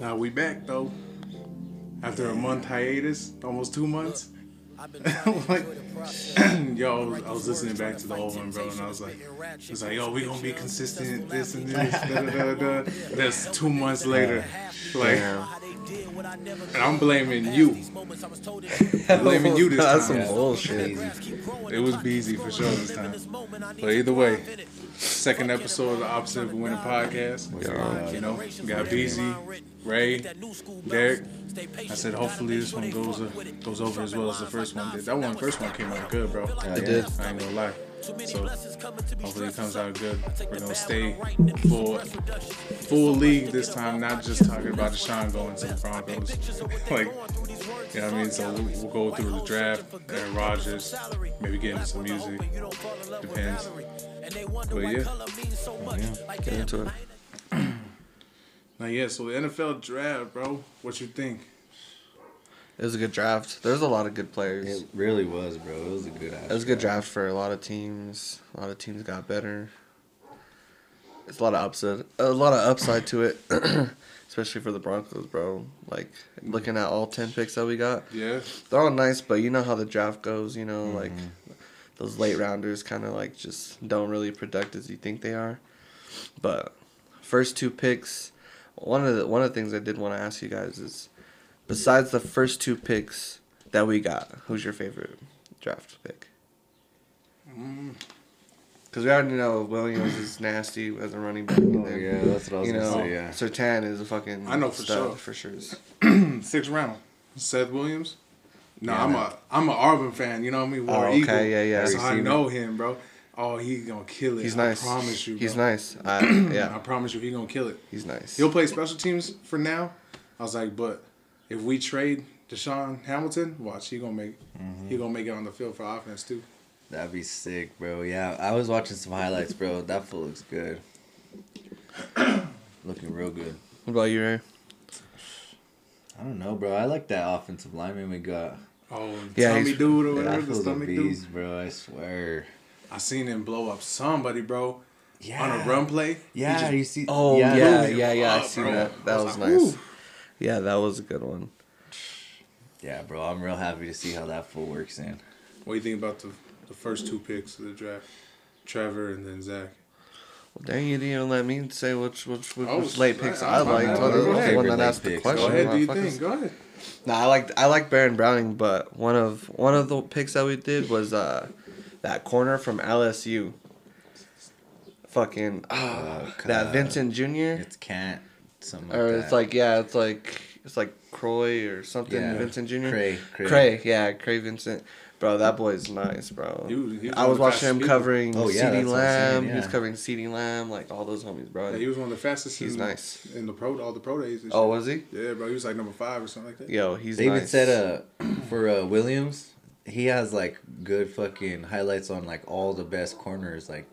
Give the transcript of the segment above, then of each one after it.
Now we back though. After a month hiatus, almost two months. like, yo, I was, I was listening back to the old one, bro, and I was like, it's like, yo, we gonna be consistent at this and this. Da, da, da, da. That's two months later. Like, and I'm blaming you. I'm blaming you this time. That's some bullshit. It was Beezy for sure this time. But either way, second episode of the Opposite of a Winner podcast. You know, we got Beezy, Ray, Derek. I said hopefully this one goes uh, goes over as well as the first one did. That one first one came out good, bro. It did. I ain't gonna lie. So hopefully it comes out good. We're gonna stay full full league this time, not just talking about Deshaun going to the Broncos. like, you know what I mean? So we'll, we'll go through the draft, Aaron Rodgers, maybe get into some music. Depends. But yeah. yeah. Get into it. Now yeah, so the NFL draft, bro. What you think? It was a good draft. There's a lot of good players. It really was, bro. It was a good. It was a good draft for a lot of teams. A lot of teams got better. It's a lot of upside, a lot of upside to it, especially for the Broncos, bro. Like looking at all ten picks that we got, Yeah. they're all nice, but you know how the draft goes. You know, mm-hmm. like those late rounders kind of like just don't really product as you think they are. But first two picks, one of the one of the things I did want to ask you guys is, besides the first two picks that we got, who's your favorite draft pick? Mm. Because we already know Williams is nasty as a running back. Oh, and Oh, then, yeah, that's what I was you gonna know, say. Yeah. Surtain is a fucking. I know for sure. For sure. Sixth round. Seth Williams. No, Yeah, I'm man. a I'm a Auburn fan. You know what I mean? War Oh, okay, Eagle. yeah, yeah. So I Receiver. know him, bro. Oh, he's gonna kill it. He's nice. I promise you. Bro. He's nice. I, I promise you, he gonna kill it. he's nice. He'll play special teams for now. I was like, but if we trade Deshaun Hamilton, watch he gonna make Mm-hmm. he gonna make it on the field for offense too. That'd be sick, bro. Yeah, I was watching some highlights, bro. That fool looks good. Looking real good. What about you, Ray? I don't know, bro. I like that offensive lineman we got. Oh, Yeah, tummy dude or whatever, that the fool's a stomach dude. bro. I swear. I seen him blow up somebody, bro, Yeah. on a run play. Yeah, just you see. Oh yeah. yeah, blew yeah, him yeah. I up, see bro. that. That I was was like, nice. "Ooh." Yeah, that was a good one. Yeah, bro. I'm real happy to see how that fool works in. What do you think about the the first two picks of the draft? Trevor and then Zach. Well, dang, you didn't even let me say which which, which, Oh, which late picks I- I, I- liked. I- I, go was the ahead. one that asked the question. Go ahead, do you think? Go ahead. No, I liked I liked Baron Browning, but one of one of the picks that we did was uh that corner from LSU. Fucking uh, that uh, Vincent Jr. It's can't. Something like or that. it's like yeah, it's like it's like Croy or something. Yeah. Vincent Jr. Cray, Cray. Cray, yeah, Cray Vincent. Bro, that boy's nice, bro. He was- I was watching him fastest covering Oh, yeah, CeeDee that's what I'm Lamb. saying, He was covering CeeDee Lamb, like all those homies, bro. Yeah, he was one of the fastest. He's in, nice. in the pro all the pro days. and oh, was he? Yeah, bro, he was like number five or something like that. Yo, he's They even said uh for uh, Williams, he has like good fucking highlights on like all the best corners. Like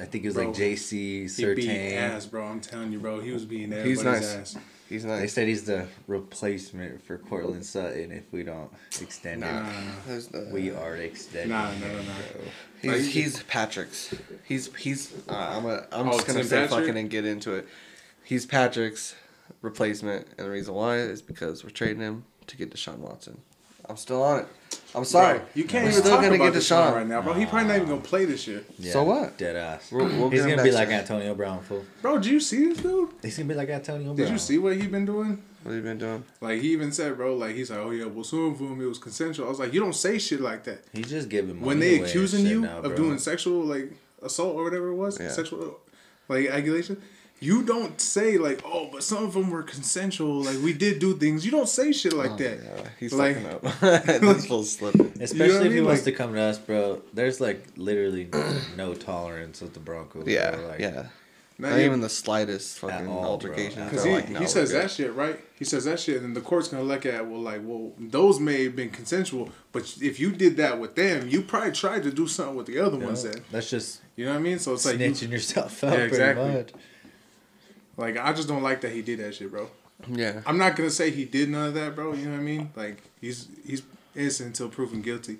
I think it was Bro, like JC, He beat Surtain. ass, bro. I'm telling you, bro. He was beating He's everybody's nice. ass. he's nice. They said he's the replacement for Courtland Sutton if we don't extend Nah, Nah, it. there's no- We are extending. nah, no, no, no. He's Like, he's Patrick's. He's he's. Uh, I'm a, I'm Oh, just gonna Tim say Patrick? fucking and get into it. He's Patrick's replacement, and the reason why is because we're trading him to get Deshaun Watson. I'm still on it. I'm sorry. Bro, you can't We're even still talk gonna about get Deshaun Deshaun. right now, bro. He probably not even gonna play this year, Yeah, So what? Dead ass. We'll- we'll He's gonna be like year. Antonio Brown, fool. bro. Did you see this dude? He's gonna be like Antonio Brown. Did you see what he been doing? What have you been doing? Like he even said, bro. Like he's like, oh yeah, well some of them it was consensual. I was like, you don't say shit like that. He's just giving money when they away accusing you now, of doing sexual like assault or whatever it was, Yeah. sexual like accusation, you don't say like, oh, but some of them were consensual. Like we did do things. You don't say shit like oh, that. Oh, Yeah, he's Like- slipping up. this fool's slipping. Especially You know what I if he mean? wants to come to us, bro. There's like literally no tolerance with the Broncos. Yeah, bro. Like, yeah. Not Not even- even the slightest fucking all, altercation. Because he, like, no, he says that shit, right? He says that shit, and the court's gonna look at, well, like, well, those may have been consensual, but if you did that with them, you probably tried to do something with the other You ones. Then that's just you know what I mean? So it's like, you, snitching yourself out Yeah, pretty exactly. much. Like, I just don't like that he did that shit, bro. Yeah. I'm not gonna say he did none of that, bro. You know what I mean? Like, he's he's innocent until proven guilty.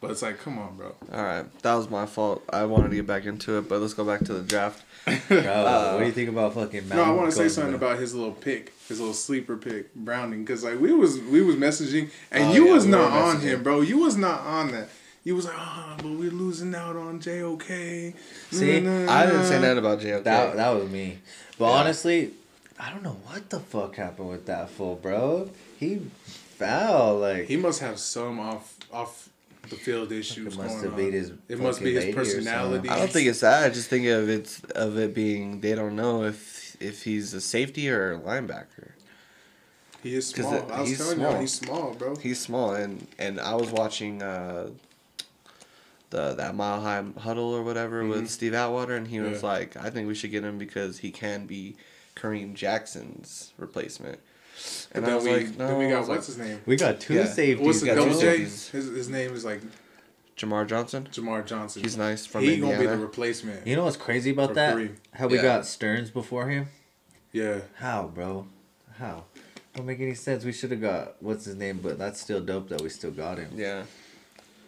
But it's like, come on, bro. All right, that was my fault. I wanted to get back into it, but let's go back to the draft. Bro, what do you uh, think about fucking? No, I want to say something about his little pick, his little sleeper pick, Browning, because like we was we was messaging, and Oh, you yeah, was we not on messaging. him, bro. You was not on that. You was like, oh, but we're losing out on JOK. See, I didn't say that about JOK. That that was me. But Yeah. honestly, I don't know what the fuck happened with that fool, bro. He foul like He must have some off off the field issues It must going have on. been his it must be his personality. I don't think it's that. I just think of it of it being they don't know if if he's a safety or a linebacker. he is 'cause small. it- I was telling small. you, he's small, bro. He's small and and I was watching uh the that mile high huddle or whatever Mhm. with Steve Atwater and he was like, I think we should get him because he can be Kareem Jackson's replacement. But And I then was we like, no. then we got what's like, his name? we got two Yeah. safeties. What's the got double two J? His, his name is like Jamar Johnson. Jamar Johnson. He's nice from he Indiana. gonna be the replacement. You know what's crazy about that? Kareem. How we Yeah. got Sterns before him? Yeah, How, bro? How? Don't make any sense. We should have got what's his name, but that's still dope that we still got him. yeah.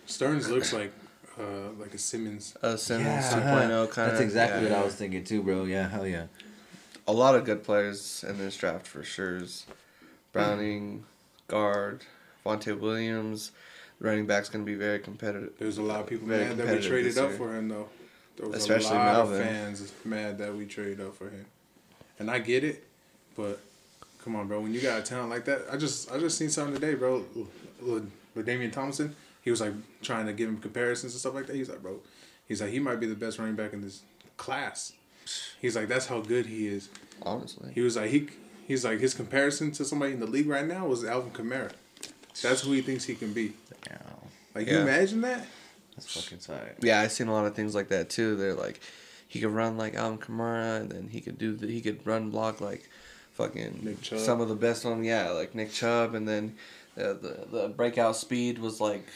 Sterns looks like uh like a Simmons. A Simmons Yeah, 2.0 kind of. That's exactly what I was thinking too, bro. Yeah, hell yeah. A lot of good players in this draft for sure. Browning, guard, Vontae Williams. Running back's going to be very competitive. There's a lot of people Very mad that we competitive traded up for him though. There was Especially a lot Melvin. of fans mad that we traded up for him, and I get it, but come on, bro. When you got a talent like that, I just I just seen something today, bro. With, with Damian Thompson, he was like trying to give him comparisons and stuff like that. He's like, bro, he's like he might be the best running back in this class. He's like that's how good he is. Honestly. He was like he he's like his comparison to somebody in the league right now was Alvin Kamara. That's who he thinks he can be. Yeah, Like Yeah. you imagine that? that's fucking tight. Yeah, I've seen a lot of things like that too. They're like, he could run like Alvin Kamara, and then he could do the, he could run block like, fucking Nick Chubb. some of the best on yeah like Nick Chubb, and then uh, the the breakout speed was like.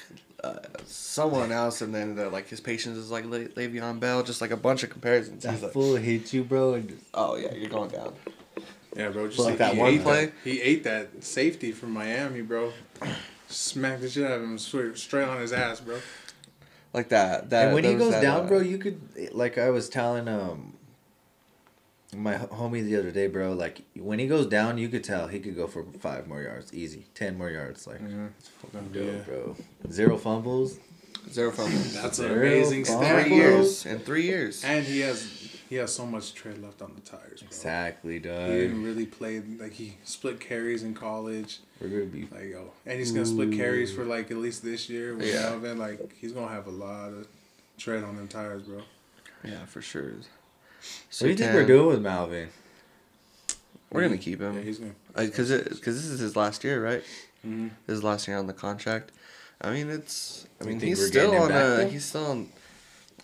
Uh, someone else, and then the, like his patience is like Le- Le'Veon Bell, just like a bunch of comparisons. That He's like, fool hit you, bro. And just, oh yeah, you're going down. Yeah, bro. Just Like like that one ate play? That, he ate that safety from Miami, bro. Smacked the shit out of him straight, straight on his ass, bro. Like that. That and when he goes that, down, uh, bro, you could like I was telling um my homie the other day, bro. Like when he goes down, you could tell he could go for five more yards, easy, ten more yards. Like mm-hmm. it's fucking dope, Yeah. bro. Zero fumbles. zero fumbles. That's an amazing fumbles. stat, three years in three years. And he has he has so much tread left on the tires, bro. Exactly, He didn't really play like he split carries in college. We're gonna be Like yo, and he's gonna split carries for like at least this year with Yeah. Melvin. Like he's gonna have a lot of tread on them tires, bro. Yeah, for sure. What do you think we're doing with Melvin? We're gonna keep Yeah, him he's gonna. because because this is his last year, right? Mhm. His last year on the contract. I mean, it's. I mean, he's we're still getting him on back, a. though? He's still on.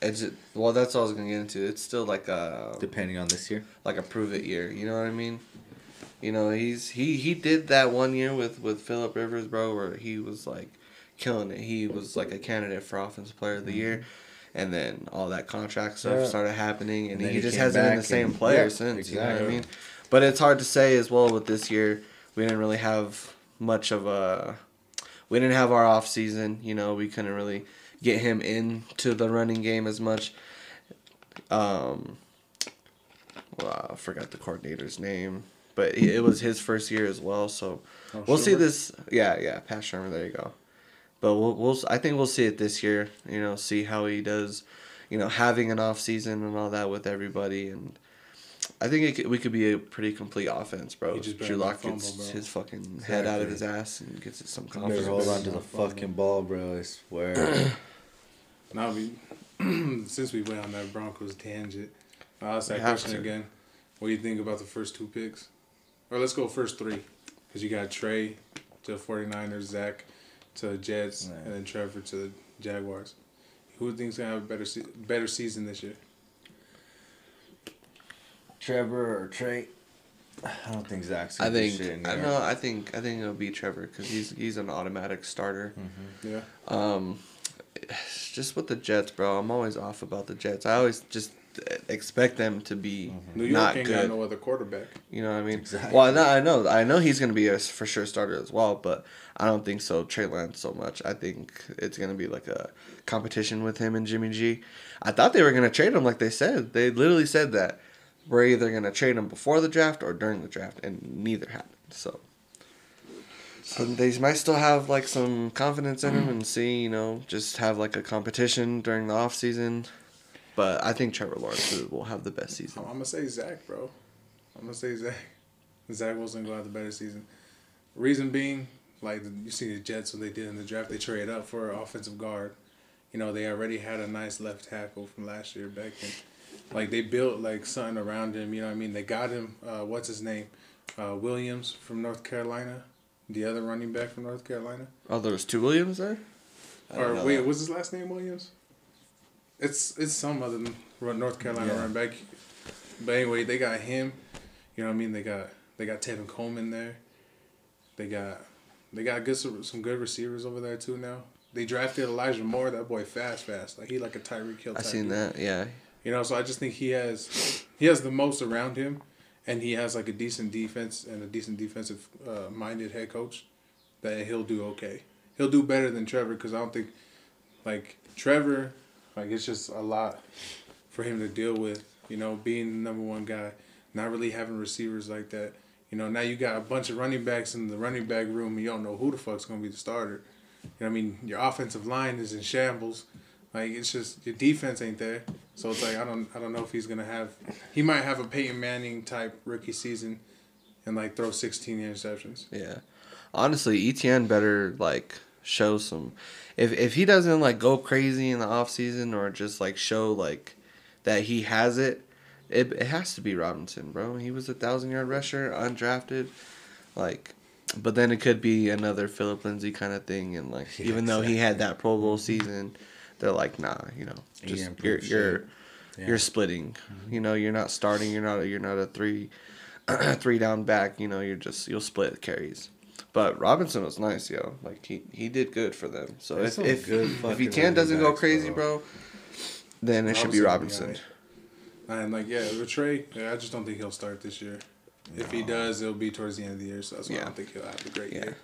It's well, that's all I was gonna get into. It's still like a Depending on this year. like a prove it year. You know what I mean? You know, he's he he did that one year with with Philip Rivers, bro, where he was like killing it. He was like a candidate for offensive player of the year. And then all that contract stuff Yeah. started happening, and, And he, he just hasn't been the same and- player yeah, since. You know what I mean? But it's hard to say as well with this year. We didn't really have much of a. We didn't have our off season. You know, we couldn't really get him into the running game as much. Um, well, I forgot the coordinator's name, but it it was his first year as well. So Oh, we'll see this. Yeah, yeah, Pat Shurmur. There you go. But we'll we'll I think we'll see it this year. You know, see how he does. You know, having an off season and all that with everybody, and I think it could, we could be a pretty complete offense, bro. He just Drew Lock gets fumble, his fucking head out of his ass and gets it some Better confidence. hold on to the fucking ball, bro. I swear. Now we, since we went on that Broncos tangent, I'll ask that question to. again. What do you think about the first two picks? Or let's go first three. Because you got Trey to the 49ers, Zach to the Jets, Right. and then Trevor to the Jaguars. Who do you think's going to have a better, se- better season this year? Trevor or Trey? I don't think Zach's. I gonna do think shit in I New know. I think I think it'll be Trevor because he's he's an automatic starter. Yeah. Um, just with the Jets, bro. I'm always off about the Jets. I always just expect them to be Mm-hmm. New York not ain't good. got no other quarterback. You know what I mean? Exactly. Well, no, I know, I know he's gonna be a for sure starter as well, but I don't think so. Trey Lance so much. I think it's gonna be like a competition with him and Jimmy G. I thought they were gonna trade him, like they said. They literally said that we're either gonna trade him before the draft or during the draft, and neither happened. So. So they might still have like some confidence in him and see, you know, just have like a competition during the off season. But I think Trevor Lawrence will have the best season. I'm gonna say Zach, bro. I'm gonna say Zach. Zach Wilson gonna have the better season. Reason being, like you see the Jets when they did in the draft, they traded up for an offensive guard. You know they already had a nice left tackle from last year back then. Like they built like something around him. You know what I mean? They got him. Uh, what's his name? Uh, Williams from North Carolina, the other running back from North Carolina. Oh, there was two Williams there. I Or wait, that. what's his last name? Williams. It's it's some other North Carolina Yeah. running back. But anyway, they got him. You know what I mean? They got they got Tevin Coleman there. They got they got good some some good receivers over there too now. They drafted Elijah Moore. That boy fast, fast. Like he like a Tyreek Hill. I seen that. Yeah, You know, so I just think he has he has the most around him, and he has like a decent defense and a decent defensive uh, minded head coach that he'll do okay. He'll do better than Trevor because I don't think like Trevor like it's just a lot for him to deal with. You know, being the number one guy, not really having receivers like that. You know, now you got a bunch of running backs in the running back room, and you don't know who the fuck's gonna be the starter. You know, I mean, your offensive line is in shambles. Like it's just your defense ain't there. So it's like I don't I don't know if he's gonna have. He might have a Peyton Manning type rookie season, and like throw sixteen interceptions. yeah. Honestly, Etienne better like show some. If if he doesn't like go crazy in the off season or just like show like that he has it, it it has to be Robinson, bro. He was a thousand yard rusher, undrafted, like. But then it could be another Phillip Lindsay kind of thing, and like Yeah, even though he had that Pro Bowl season, they're like, nah, you know, just you're you're. Yeah. you're splitting. You know, you're not starting. You're not. You're not a three, three down back. You know, you're just you'll split carries. But Robinson was nice, yo. Like he, he did good for them. So There's if some if good if fucking Etienne doesn't go crazy, bro. bro, then it should be Robinson, Robinson. And like yeah, with Trey, yeah, I just don't think he'll start this year. If he does, it'll be towards the end of the year. So that's why I don't think he'll have a great Yeah. year.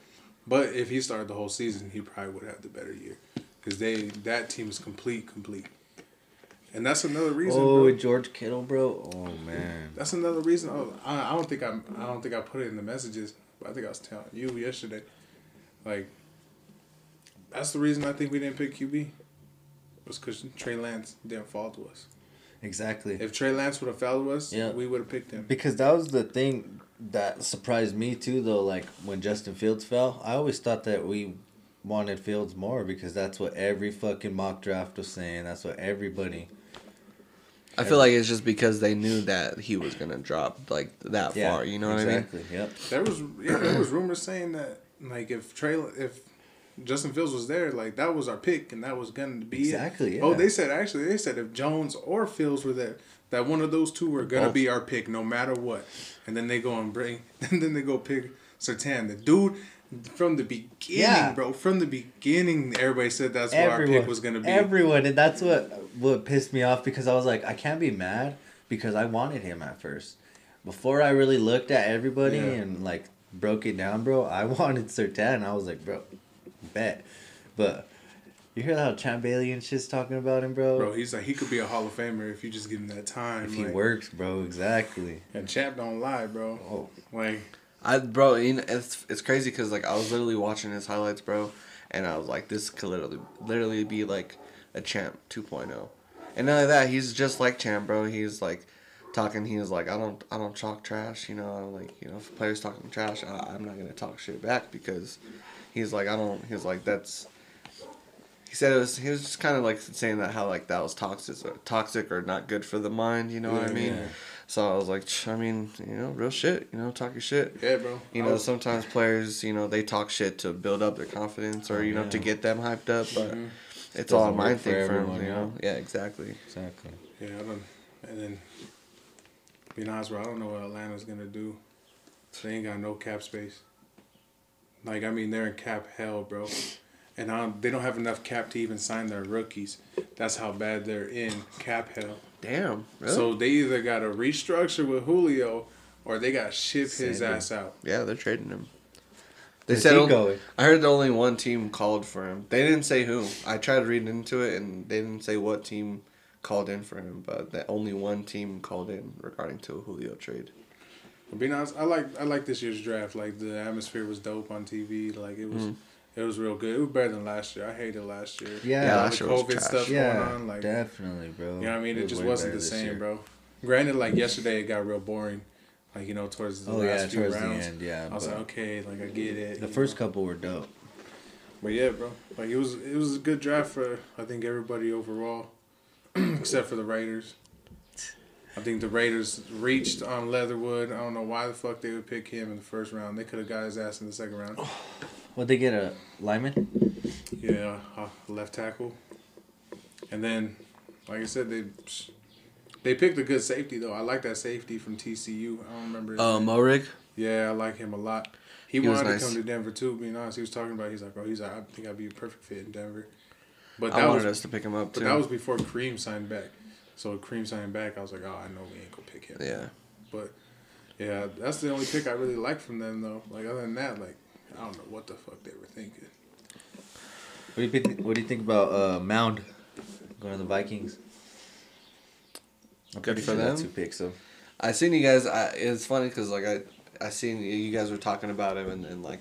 But if he started the whole season, he probably would have the better year because they that team is complete, complete. And that's another reason. Oh, bro. George Kittle, bro. Oh man. That's another reason. Oh, I, I don't think I'm. I don't think I put it in the messages. But I think I was telling you yesterday. Like, that's the reason I think we didn't pick QB. Was because Trey Lance didn't fall to us. Exactly. If Trey Lance would have fell to us, Yeah. we would have picked him. Because that was the thing that surprised me too, though. Like when Justin Fields fell, I always thought that we wanted Fields more because that's what every fucking mock draft was saying. That's what everybody. I feel like it's just because they knew that he was gonna drop like that far. You know what I mean? exactly. Yep. There was yeah, there was rumors saying that like if Trey if Justin Fields was there, like that was our pick and that was gonna be it. Exactly, Oh, they said actually they said if Jones or Fields were there, that one of those two were gonna Both. be our pick no matter what. And then they go and bring and then they go pick Surtain. The dude from the beginning, Yeah. bro. From the beginning, everybody said that's what our pick was gonna be. Everyone, and that's what what pissed me off because I was like, I can't be mad because I wanted him at first. Before I really looked at everybody Yeah. and like broke it down, bro, I wanted Surtain. I was like, bro, bet. But you hear how Champ Bailey and shit's talking about him, bro? Bro, he's like he could be a Hall of Famer if you just give him that time. if he works, bro, exactly. And Champ don't lie, bro. Oh, Like I bro, you know, it's it's crazy because like I was literally watching his highlights, bro, and I was like, this could literally literally be like a champ 2.0. And none of that, he's just like champ, bro. He's like talking. He was like, I don't I don't talk trash, you know. I'm like you know, if a player's talking trash, I, I'm not gonna talk shit back because he's like I don't. He's like that's. He said it was. He was just kind of like saying that how like that was toxic, or toxic or not good for the mind. You know what I mean? yeah. So I was like, I mean, you know, real shit. You know, talk your shit. yeah, bro. You know, sometimes players, you know, they talk shit to build up their confidence or, you know, to get them hyped up, but Mhm. it's all a mind thing for them, you know? Yeah, exactly. exactly. Yeah, I don't. And then, being honest, bro, I don't know what Atlanta's gonna do. They ain't got no cap space. Like, I mean, they're in cap hell, bro. And they don't have enough cap to even sign their rookies. That's how bad they're in cap hell. Damn. Really? So they either got to restructure with Julio, or they got to ship his Send him. ass out. yeah, they're trading him. They Where's said only. I heard that only one team called for him. They didn't say who. I tried reading into it, and they didn't say what team called in for him. But that only one team called in regarding to a Julio trade. But being honest, I like I like this year's draft. Like the atmosphere was dope on TV. Like it was, mm-hmm. It was real good. It was better than last year. I hated last year. Yeah. Yeah, last the year was COVID trash. stuff Yeah, going on. Like definitely, bro. you know what I mean? It was just wasn't the same, year. bro. Granted, like yesterday, it got real boring. Like you know, towards the Oh last yeah, few towards rounds. the end, yeah. I was like, okay, like I get it. the first know. couple were dope. But yeah, bro. Like it was it was a good draft for I think everybody overall, except for the Raiders. I think the Raiders reached on Leatherwood. I don't know why the fuck they would pick him in the first round. They could have got his ass in the second round. Oh. Would they get a lineman? Yeah, uh, left tackle. And then, like I said, they they picked a good safety though. I like that safety from TCU. I don't remember. His Uh, name. Moehrig. Yeah, I like him a lot. He, He was wanted nice. to come to Denver too. Being honest, he was talking about. He's like, oh, he's like, I think I'd be a perfect fit in Denver. But I that wanted was, us to pick him up but too. that was before Cream signed back. So Cream signed back, I was like, oh, I know we ain't gonna pick him. yeah. But yeah, that's the only pick I really like from them though. Like other than that, like I don't know what the fuck they were thinking. What do you think? What do you think about uh, Mond going to the Vikings? I'm Good for sure them. who picks him. I seen you guys. I, it's funny because like I, I seen you guys were talking about him and, and like,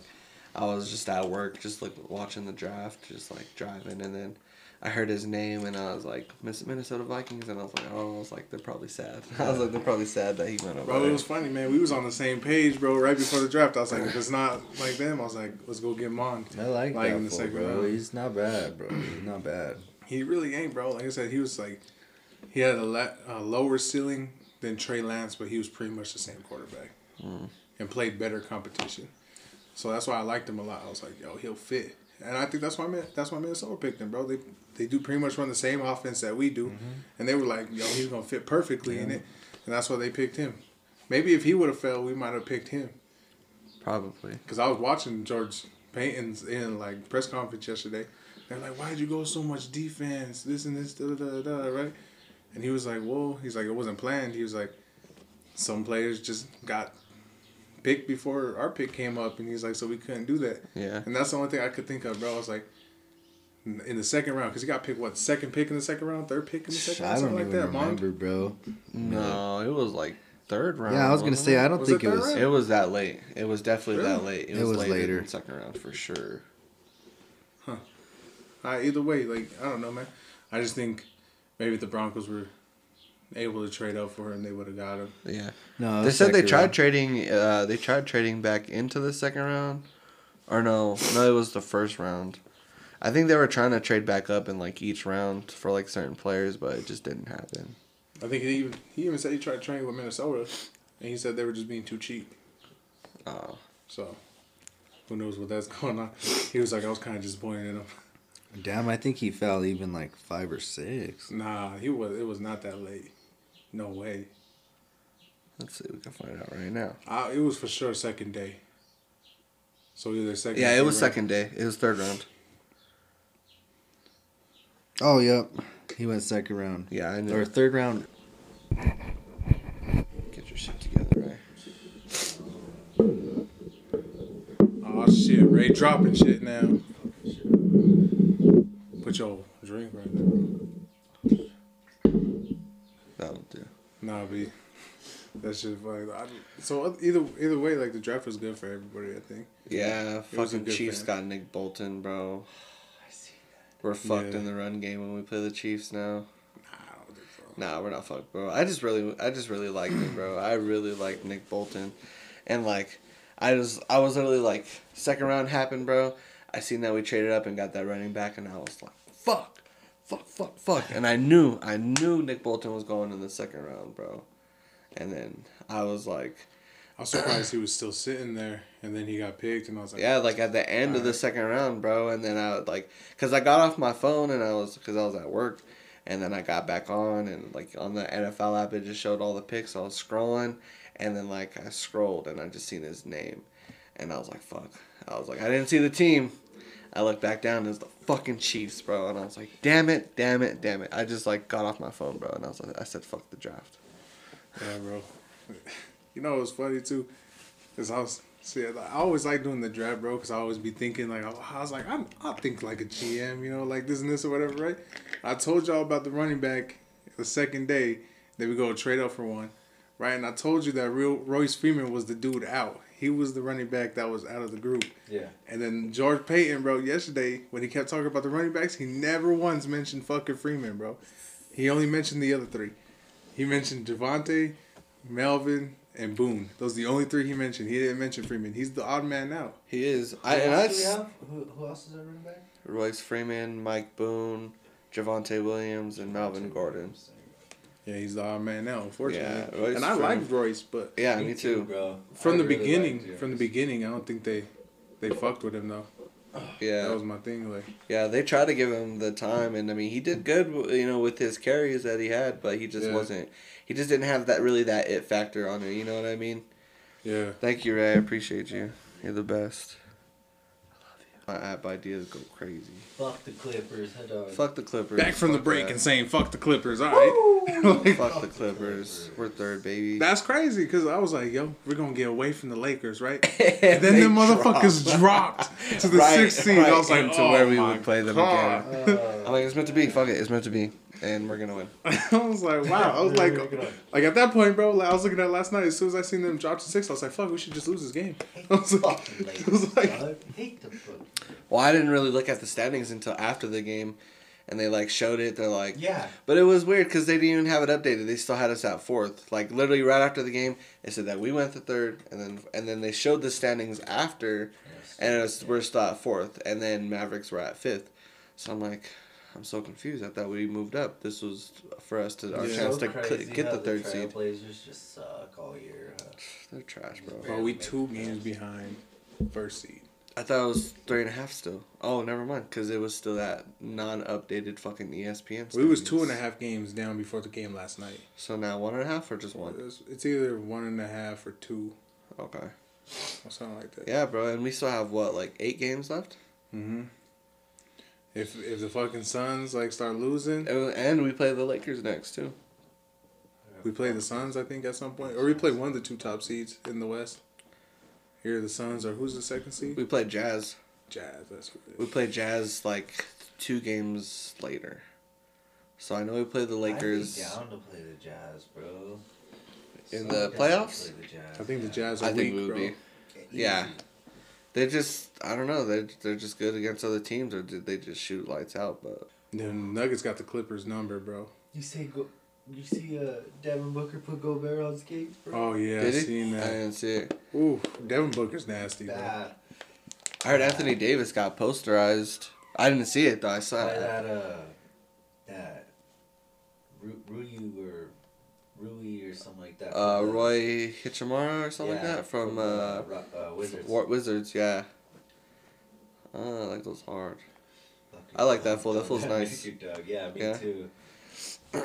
I was just at work, just like watching the draft, just like driving, and then I heard his name and I was like Miss Minnesota Vikings, and I was like, oh, I was like they're probably sad. I was like they're probably sad that he went over. Bro, it was funny, man. We was on the same page, bro. Right before the draft, I was like, if it's not like them, I was like, let's go get Mon. I like, Like that in the second bro. round. He's not bad, bro. He's not bad. He really ain't, bro. Like I said, he was like, he had a, la- a lower ceiling than Trey Lance, but he was pretty much the same quarterback and played better competition. So that's why I liked him a lot. I was like, yo, he'll fit, and I think that's why Min- that's why Minnesota picked him, bro. They they do pretty much run the same offense that we do, mm-hmm. and they were like, yo, he's gonna fit perfectly in it, and that's why they picked him. Maybe if he would have fell, we might have picked him. probably. Cause I was watching George Paton's in like press conference yesterday. They're like, "Why'd you go so much defense? This and this, da da da, da right?" And he was like, "Well, he's like, it wasn't planned." He was like, "Some players just got picked before our pick came up," and he's like, "So we couldn't do that." Yeah. And that's the only thing I could think of, bro. I was like, in in the second round, because he got picked what second pick in the second round, third pick in the second I round, don't something even like that. Mond? remember, bro. No, it was like third round. Yeah, I was gonna say? I don't Was think it it was. round? It was that late. It was definitely that late. It, It was, was later, later. than second round for sure. Uh, either way, like I don't know, man. I just think maybe the Broncos were able to trade up for him, they would have got him. Yeah. No, They said they tried round. trading. Uh, they tried trading back into the second round, or no, no, it was the first round. I think they were trying to trade back up in like each round for like certain players, but it just didn't happen. I think he even he even said he tried training with Minnesota, and he said they were just being too cheap. Uh, So, who knows what that's going on? He was like, I was kind of disappointed in him. Damn, I think he fell even like five or six. Nah, he was. It was not that late. No way. let's see, we can find out right now. Uh, it was for sure second day. So either second. Yeah, it was round. second day. It was third round. Oh, yep. He went second round. Yeah, I know. Or third round. Get your shit together, right? Oh shit, Ray dropping shit now. Put your drink right there. That'll do. Nah, be. That's just funny. I, so either either way, like the draft was good for everybody. I think. Yeah, was fucking Chiefs fan. got Nick Bolton, bro. We're fucked Yeah. in the run game when we play the Chiefs now. Nah, I don't think so. Nah, we're not fucked, bro. I just really, I just really liked him, bro. I really like Nick Bolton, and like, I was, I was literally like, second round happened, bro. I seen that we traded up and got that running back, and I was like, fuck, fuck, fuck, fuck, and I knew, I knew Nick Bolton was going in the second round, bro. And then I was like, I was surprised he was still sitting there, and then he got picked, and I was like, yeah, like at the end of the second round, bro. And then I would like, cause I got off my phone and I was, cause I was at work, and then I got back on and like on the NFL app it just showed all the picks. I was scrolling, and then like I scrolled and I just seen his name, and I was like, fuck. I was like, I didn't see the team. I looked back down and it's the fucking Chiefs, bro. And I was like, damn it, damn it, damn it. I just like got off my phone, bro, and I was like, I said, fuck the draft. Yeah, bro. You know, it was funny too, cause I was see, I always like doing the draft, bro, cause I always be thinking like I was like I I think like a GM, you know, like this and this or whatever, right? I told y'all about the running back the second day that we go trade up for one, right? And I told you that real Royce Freeman was the dude out. He was the running back that was out of the group. Yeah. And then George Paton, bro, yesterday when he kept talking about the running backs, he never once mentioned fucking Freeman, bro. He only mentioned the other three. He mentioned Javonte, Melvin, and Boone. Those are the only three he mentioned. He didn't mention Freeman. He's the odd man out. He is. I Who and else do we have? Who, who else is our running back? Royce Freeman, Mike Boone, Javonte Williams, and Melvin Gordon. Yeah, he's the odd man out, unfortunately. Yeah, Royce and I Freeman. like Royce, but Yeah, me, too. bro. from I the really beginning, from the beginning, I don't think they they fucked with him though. Yeah, that was my thing. Like, yeah. They tried to give him the time, and I mean, he did good, you know, with his carries that he had, but he just Yeah. wasn't. He just didn't have that really that it factor on it. You know what I mean? yeah, Thank you, Ray. I appreciate you. You're the best. My app ideas go crazy. Fuck the Clippers. Head on. Fuck the Clippers. back from the break that. and saying fuck the Clippers. All right, Like, Fuck the Clippers. We're third, baby. that's crazy because I was like, yo, we're gonna get away from the Lakers, right? and And then the motherfuckers dropped to the right, sixth seed. I was like, into oh where we oh would play them God. again. Uh, I'm like, it's meant to be. Fuck it, it's meant to be, and we're gonna win. I was like, wow. I was like, like at that point, bro. Like I was looking at it last night. As soon as I seen them drop to six, I was like, fuck, we should just lose this game. I was like, Fucking I was like. Hate the fuck. Well, I didn't really look at the standings until after the game, and they like showed it. They're like, Yeah. But it was weird because they didn't even have it updated. They still had us at fourth. Like literally right after the game, they said that we went to third, and then and then they showed the standings after, and it was, we're still at fourth, and then Mavericks were at fifth. So I'm like, I'm so confused. I thought we moved up. This was for us to our Yeah. chance So to cl- crazy get how the third seed. Trailblazers just suck all year. Huh? They're trash, bro. bro, we two games behind first seed. I thought it was three and a half still. Oh, never mind, because it was still that non-updated fucking ESPN. We was two and a half games down before the game last night. So now one and a half or just one? It's, it's either one and a half or two Okay. or something like that. Yeah, bro, and we still have what, like eight games left? Mm-hmm. If if the fucking Suns like start losing, And and we play the Lakers next too. we play the Suns. I think at some point, or we play one of the two top seeds in the West. Here the Suns or who's the second seed? We play Jazz. Jazz. That's who it We play Jazz like two games later. So I know we play the Lakers. I'd be down to play the Jazz, bro. In So the playoffs? the Jazz, I think the. Jazz are I think weak, we would bro. be. Yeah. They just I don't know. They they're just good against other teams, or did they just shoot lights out? But The Nuggets got the Clippers number, bro. You say go. You see, uh, Devin Booker put Gobert on skates, bro. Oh yeah, I did he? seen I that. didn't see it. Ooh, Devin Booker's nasty, bro. Bad. I heard Anthony Davis got posterized. I didn't see it though. I saw By it. that uh, that Ru- Rui or Rui or something like that. Uh, Roy Hachimura or something yeah, like that from, uh, Ru- uh, Wizards. War- Wizards. Yeah. Uh, I like those hard. Fucking I like that fool. That fool's nice. dog. Yeah, me Yeah. too.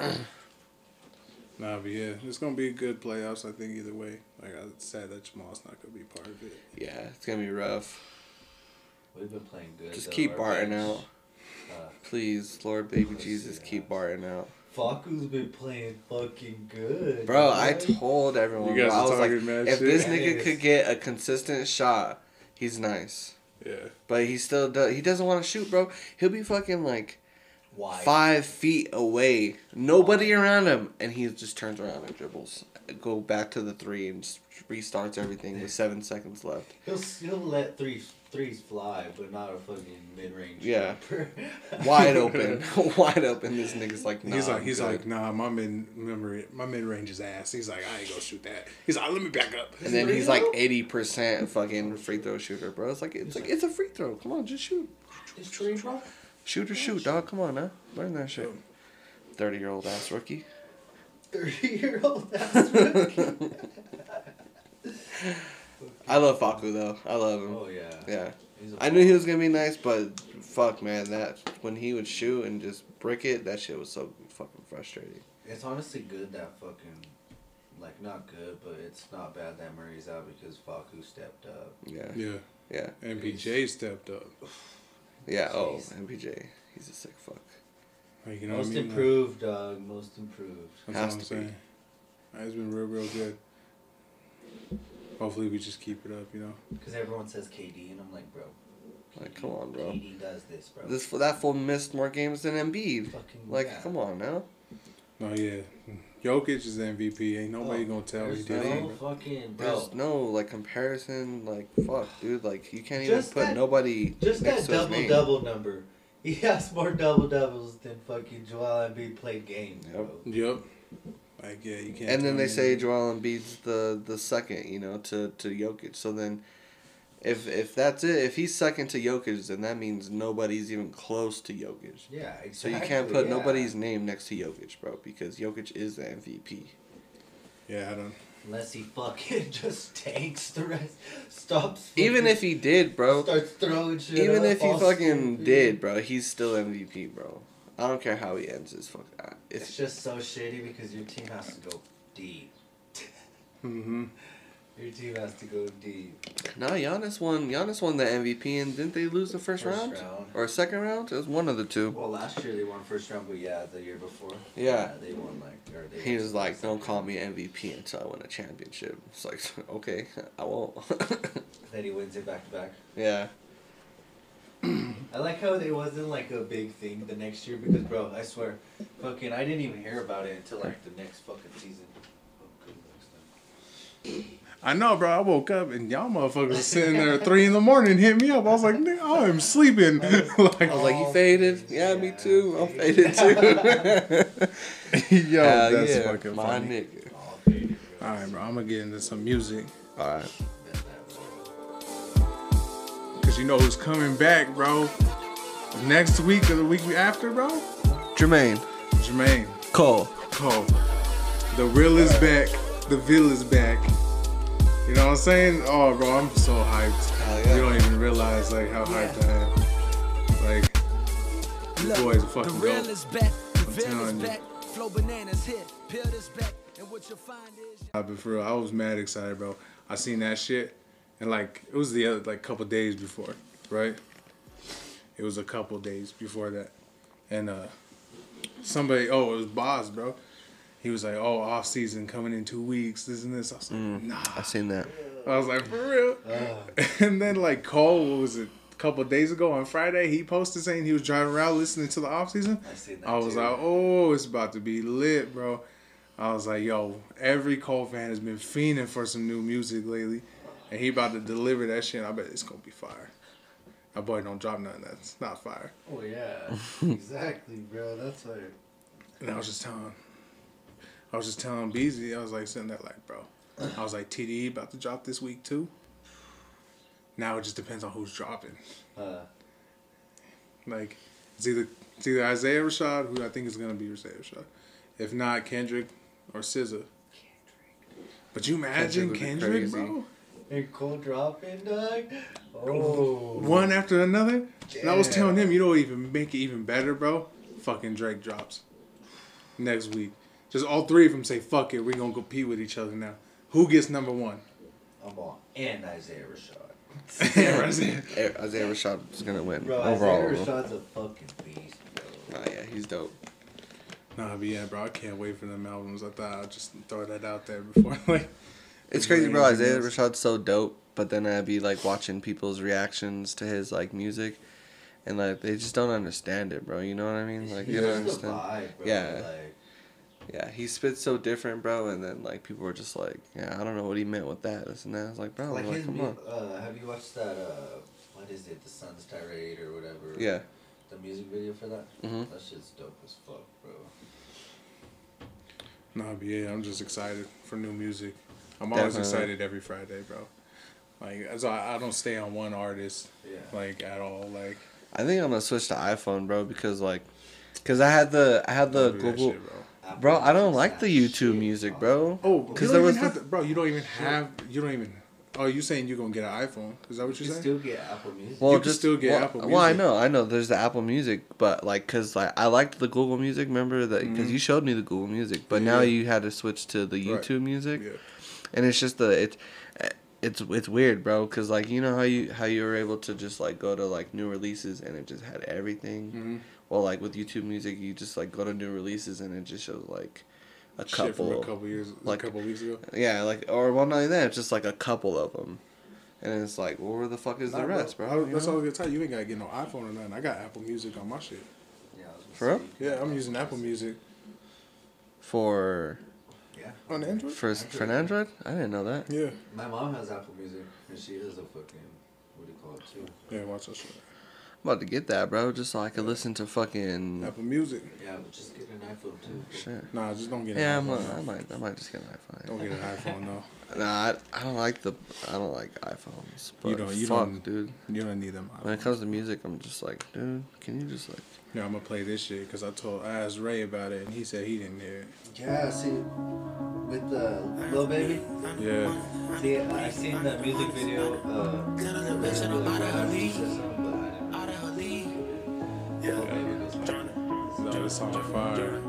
Nah, but yeah, it's gonna be a good playoffs. I think either way. Like I said, that Jamal's not gonna be part of it. Yeah, it's gonna be rough. We've been playing good. Just though. keep Our Barton bench, out, Uh, please, Lord, baby Jesus, see keep how- Barton out. Facu's been playing fucking good. Bro, I told everyone. You guys bro, I are was like, talking mad if shit. this nigga is. could get a consistent shot, he's nice. Yeah. But he still does. He doesn't want to shoot, bro. He'll be fucking like Why? five feet away, nobody around him, and he just turns around and dribbles, go back to the three, and just restarts everything with seven seconds left. He'll he'll let threes threes fly, but not a fucking mid range. Yeah. Wide open, wide open. This nigga's like, nah, he's like I'm he's good. like nah, my mid memory my mid range is ass. He's like I ain't gonna shoot that. He's like let me back up. And then he's like eighty percent fucking free throw shooter, bro. It's like it's like it's a free throw. Come on, just shoot, Just tree, bro. shoot or shoot, dog. Come on now, learn that shit. Thirty year old ass rookie. Thirty year old ass rookie. I love Facu though. I love him. Oh yeah. Yeah, I knew he was gonna be nice, but fuck, man, that when he would shoot and just brick it, that shit was so fucking frustrating. It's honestly good that fucking, like not good, but it's not bad that Murray's out because Facu stepped up. Yeah, Yeah. yeah. MPJ stepped up. Yeah. Oh, MPJ. He's a sick fuck. Like, you know Most I mean? improved, dog. Most improved. That's Has what I'm to be. saying. It's been real, real good. Hopefully, we just keep it up. You know. Because everyone says KD, and I'm like, bro. Like, come on, bro. KD does this, bro. This that fool missed more games than Embiid. fucking Like, yeah. come on now. Oh yeah, Jokic is the MVP. Ain't nobody Oh, gonna tell he There's did no fucking bro. There's no like comparison. Like, fuck, dude. Like, you can't Just even put that- nobody Just next that to his double name. double number. He has more double doubles than fucking Joel Embiid played games, bro. Yep. Like yeah, you can't. And then they say that. Joel Embiid's the the second, you know, to to Jokic. So then, if if that's it, if he's second to Jokic, then that means nobody's even close to Jokic. Yeah, exactly. So you can't put yeah. nobody's name next to Jokic, bro, because Jokic is the MVP. Yeah, I don't. Unless he fucking just tanks the rest, stops. Even if he did, bro, starts throwing shit. even up, if he fucking stupid. did, bro, he's still MVP, bro. I don't care how he ends his fuck. uh, It's It's just so shitty because your team has to go deep. Mm-hmm. Your team has to go deep. no Giannis won. Giannis won the MVP, and didn't they lose the first, First round? round. or second round? It was one of the two. Well, last year they won first round, but yeah, the year before. Yeah. they won like. Or they He was like, "Don't call me MVP until I win a championship." It's like, okay, I won't. Then he wins it back to back. yeah, I like how it wasn't like a big thing the next year because, bro, I swear, fucking, I didn't even hear about it until like the next fucking season. Oh, good next time. I know, bro. I woke up and y'all motherfuckers was sitting there at three in the morning, hit me up. I was like, nigga, I am sleeping. like, I was like, "You faded? Yeah, me too. I'm faded. faded too." yo, Hell that's yeah, fucking my funny. nigga. Oh, faded, bro. All right, bro. I'm gonna get into some music All right, Bet that, bro. Because you know who's coming back, bro. Next week or the week after, bro. Jermaine Jermaine Cole. Cole. The real is back. The Ville is back. You know what I'm saying? Oh, bro, I'm so hyped. Hell yeah. You don't even realize like how hyped I am. Like, these boys are fucking the real dope. is back, the I'm is telling you. back, flow bananas hit, peel this back, and what you'll find is. But for real, I was mad excited, bro. I seen that shit, and like it was the other like couple days before, right? It was a couple days before that, and uh, somebody, oh, it was Boz, bro. He was like, "Oh, off season coming in two weeks, this and this." I was like, "Nah." I seen that. I was like, "For real?" and then like Cole, what was it? A couple days ago on Friday, he posted saying he was driving around listening to the off season. I seen that I was too. like, oh, it's about to be lit, bro. I was like, yo, every Cole fan has been fiending for some new music lately, and he about to deliver that shit. I bet it's gonna be fire. My boy don't drop nothing that's not fire. Oh yeah, exactly, bro. That's like. And I was just telling, I was just telling Beezy, I was like sitting there like, bro, I was like, TDE about to drop this week too. Now it just depends on who's dropping. Uh, Like, it's either it's either Isaiah Rashad, who I think is gonna be Isaiah Rashad, if not Kendrick or SZA. But you imagine Kendrick Kendrick, bro, and Cole dropping, dog. Oh. one after another. And I was telling him, you know, even make it even better, bro. Fucking Drake drops next week. Just all three of them say, "Fuck it, we're gonna compete with each other now. Who gets number one?" I'm on. And Isaiah Rashad. Isaiah. Isaiah Rashad is gonna win Bro, overall. Isaiah. Rashad's a fucking beast, bro. Oh yeah, he's dope. Nah, but yeah, bro, I can't wait for them albums. I thought I'd just throw that out there before, like. It's crazy, bro. anything Isaiah else. Rashad's so dope, but then I'd be like watching people's reactions to his like music, and like they just don't understand it, bro. You know what I mean? Like you He's don't just a understand. vibe, bro. Yeah. Like, Yeah, he spits so different, bro. And then like people were just like, yeah, I don't know what he meant with that, this and that. I was like, bro, like like, his come mu- on. uh, have you watched that? Uh, what is it? The Sun's Tirade or whatever. Yeah. The music video for that. Mhm. That shit's dope as fuck, bro. Nah, but yeah, I'm just excited for new music. I'm always Definitely. excited every Friday, bro. Like, as I, I don't stay on one artist Yeah. like at all. Like, I think I'm gonna switch to iPhone, bro, because like, cause I had the I had the don't do that Google. shit, bro. Bro, I don't like the YouTube shit, music, dog. bro. Oh, because there there was was the- bro. You don't even have. You don't even. Oh, you saying you're gonna get an iPhone? Is that what You you're can saying? still get Apple Music. Well, You can just still get well, Apple Well, I know, I know. There's the Apple Music, but like, cause like I liked the Google Music. Remember that? Because Mhm. you showed me the Google Music, but now you had to switch to the Right. YouTube Music, Yeah. And it's just the it. it's it's weird, bro. Cause like you know how you how you were able to just like go to like new releases and it just had everything. Mhm. Well, like with YouTube Music, you just like go to new releases and it just shows like a Shit couple. from a couple years, like- a couple weeks ago. Yeah, like or well, not even that. It's just like a couple of them, and it's like, well, where the fuck is the rest, bro? I- You that's know? all I can tell you. You ain't gotta get no iPhone or nothing. I got Apple Music on my shit. Yeah, I was For real? Yeah, I'm using Apple Music For Yeah. on Android. for for an Android, I didn't know that. Yeah, My mom has Apple Music, and she is a fucking what do you call it too? yeah. Watch that shit. I'm about to get that, bro, just so I could listen to fucking Apple Music. Yeah, but just get an iPhone too. shit. Nah, just don't get. Yeah, an I'm, iPhone. I might I might just get an iPhone. Don't get an iPhone though. Nah, I, I don't like the I don't like iPhones. But You don't- you fuck, don't- dude. You don't need them. When it comes to music, I'm just like, dude, can you just like? Yeah, I'm gonna play this shit because I told I asked Ray about it and he said he didn't hear it. Yeah, see, with the little Baby. Yeah, See, I seen the music video. Uh, really bad, he said something, I didn't. Lil Baby goes hard. so this song fire.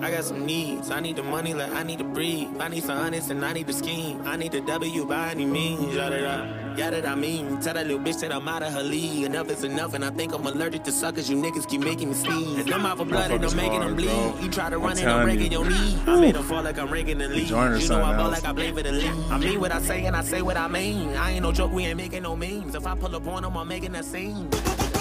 I got some needs. I need the money like I need to breathe. I need some honest and I need the scheme. I need the W by any means. Yada da, yada I mean. Tell that little bitch that I'm out of her league. Enough is enough, and I think I'm allergic to suckers. You niggas keep making me sneeze. And I'm out for blood and I'm making them bleed. bro. You try to run and I'm breaking you. your knee. I made them fall like I'm raking the lead. You know I ball like I play for the league. I mean what I say and I say what I mean. I ain't no joke, we ain't making no memes. If I pull up on them, I'm making a scene.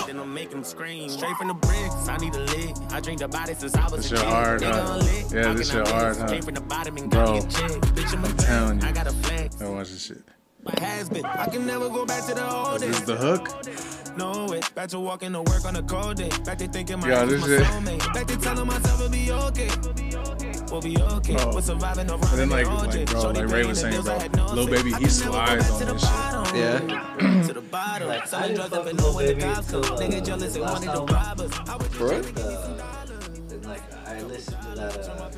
Then I'm making them scream. Straight from the bricks, I need a lick. I drink the body since I was This a kid. hard, huh? Yeah, this shit hard, huh? Came from the bottom and Bro, got me a check. Bitch, I'm a you. got a flex. Go watch this shit. My has been. I can never go back to the old This is days. the hook. No way. Back to walking to work on a cold day. Back to thinking my Yeah, this my shit- soulmate. Back to telling myself it'll be okay. We'll be okay. Oh. We're surviving the And then like, rock like bro, like Ray paying was saying, bills, I bro, had no Lil. Baby he can never go slides on this shit. Yeah. to the bottom. Like, I Selling didn't drugs up and with Lil knowing the Baby cops come. uh, Nigga jealous and wanted to rob us. I would For real? The, and like I listened to that uh,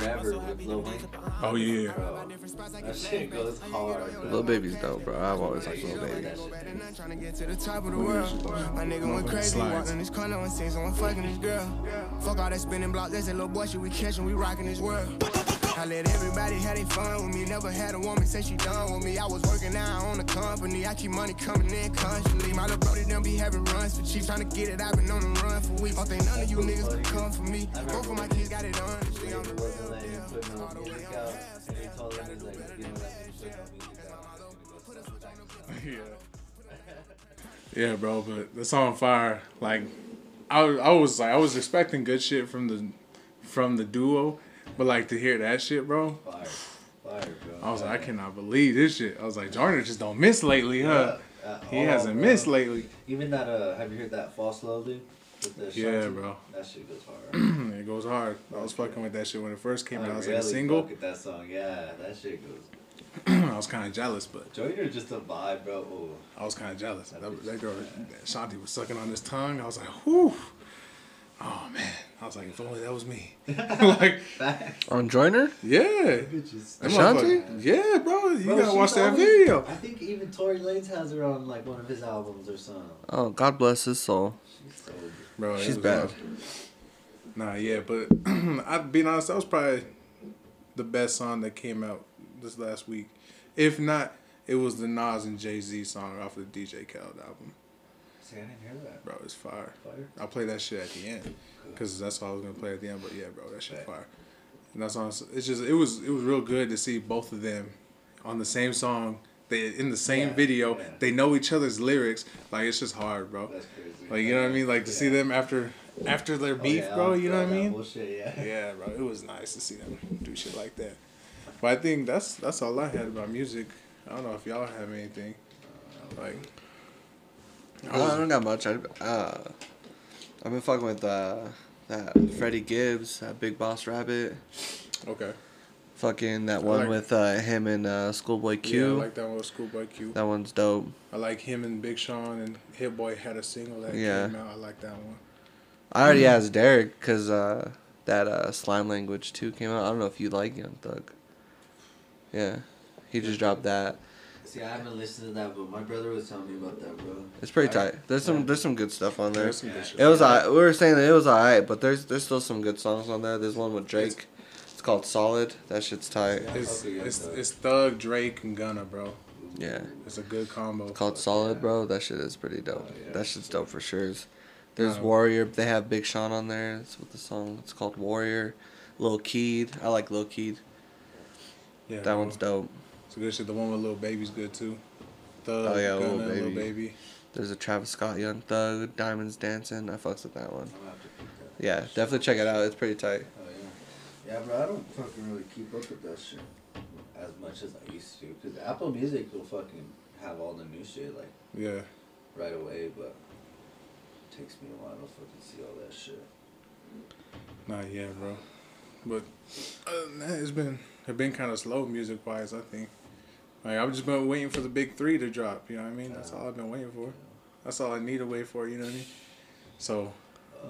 forever with Lil Wayne. Oh yeah. Bro, that shit goes hard. Bro. Lil Baby's dope, bro. I've always liked Lil Baby. That. Trying to get to the top of the world. My nigga went crazy, Slides. walked in his corner and seen someone fucking his girl. Fuck all that spinning block, that's that little boy shit we catching, we rocking this world. I let everybody have their fun with me. Never had a woman say she done with me. I was working now on the company. I keep money coming in constantly. My little brody done be having runs for cheap. Trying to get it, I've been on the run for weeks. Don't think none of you niggas could come for me. Both of my kids got it on. Baby wasn't letting him put no music out, and he told him like, you know, let me put no music out. I'm gonna go Yeah. Yeah, bro, but the song fire. Like, I, I was like, I was expecting good shit from the, from the duo, but like to hear that shit, bro. Fire, fire, bro. I was like, I cannot believe this shit. I was like, Joyner just don't miss lately, huh? Uh, He oh, hasn't bro. missed lately. Even that, uh, have you heard that false love, dude? With the Yeah, bro. That shit goes hard. it goes hard. I was fucking with that shit when it first came out. I was like a single. fuck with that song. Yeah, that shit goes. I was kind of jealous, but Joyner just a vibe, bro. Oh. I was kind of jealous. That, that girl, that Shanti was sucking on his tongue. I was like, whew. Oh man. I was like, if only that was me. like, On Joyner? yeah. Bitches. Ashanti? motherfucker- Yeah, bro. You Bro, gotta watch that always- video. I think even Tory Lanez has her on like one of his albums or something. Oh, God bless his soul. She's so Bro, She's bad. rough. Nah, yeah, but I'd be honest, that was probably the best song that came out this last week. If not, it was the Nas and Jay Z song off the DJ Khaled album. See, I didn't hear that. Bro, it's fire. Fire. I'll play that shit at the end because that's all I was gonna play at the end. But yeah, bro, that shit Bet. fire. And that's on. It's just it was it was real good to see both of them on the same song. They in the same Yeah, video. yeah. They know each other's lyrics. Like it's just hard, bro. That's crazy. Like you know what I mean? Like to see them after after their Oh, beef, yeah, bro. You know what I mean? Bullshit, yeah. Yeah, bro. It was nice to see them do shit like that. But I think that's that's all I had about music. I don't know if y'all have anything. Uh, like, I I don't got much. I, uh, I've been fucking with uh, that Freddie Gibbs, that Big Boss Rabbit. okay. Fucking that one like- with uh, him and uh, Schoolboy Yeah, I Q. like that one with Schoolboy Q. that one's dope. I like him and Big Sean and Hit Boy had a single that Yeah. came out. I like that one. I already asked Derek because uh, that uh, Slime Language 2 came out. I don't know if you like Young Thug. Yeah. He just dropped that. See, I haven't listened to that, but my brother was telling me about that, bro. It's pretty tight. There's some there's some good stuff on there. There's some good shit. It was alright. We were saying that it was alright, but there's there's still some good songs on there. There's one with Drake. It's called Solid. That shit's tight. It's yeah, it's, Thug. it's Thug, Drake, and Gunna, bro. Yeah. It's a good combo. It's called Solid, bro. That shit is pretty dope. Oh, yeah. That shit's dope for sure. There's Um, Warrior. They have Big Sean on there. That's what the song. It's called Warrior. Lil Keed. I like Lil Keed. Yeah, That bro. one's dope. It's a good shit. The one with Lil Baby's good too. Thug, Oh, yeah, Lil Gunna, Lil Baby. Baby. There's a Travis Scott Young Thug. Diamonds Dancing. I fucks with that one. I'm gonna have to pick that. Yeah, definitely check it out. It's pretty tight. Oh yeah. Yeah, bro. I don't fucking really keep up with that shit as much as I used to. Cause Apple Music will fucking have all the new shit like Yeah. right away, but it takes me a while to fucking see all that shit. Nah, yeah, bro. But other than it's been it's been kind of slow music wise. I think. Like I've just been waiting for the big three to drop. You know what I mean? That's all I've been waiting for. That's all I need to wait for. You know what I mean? So,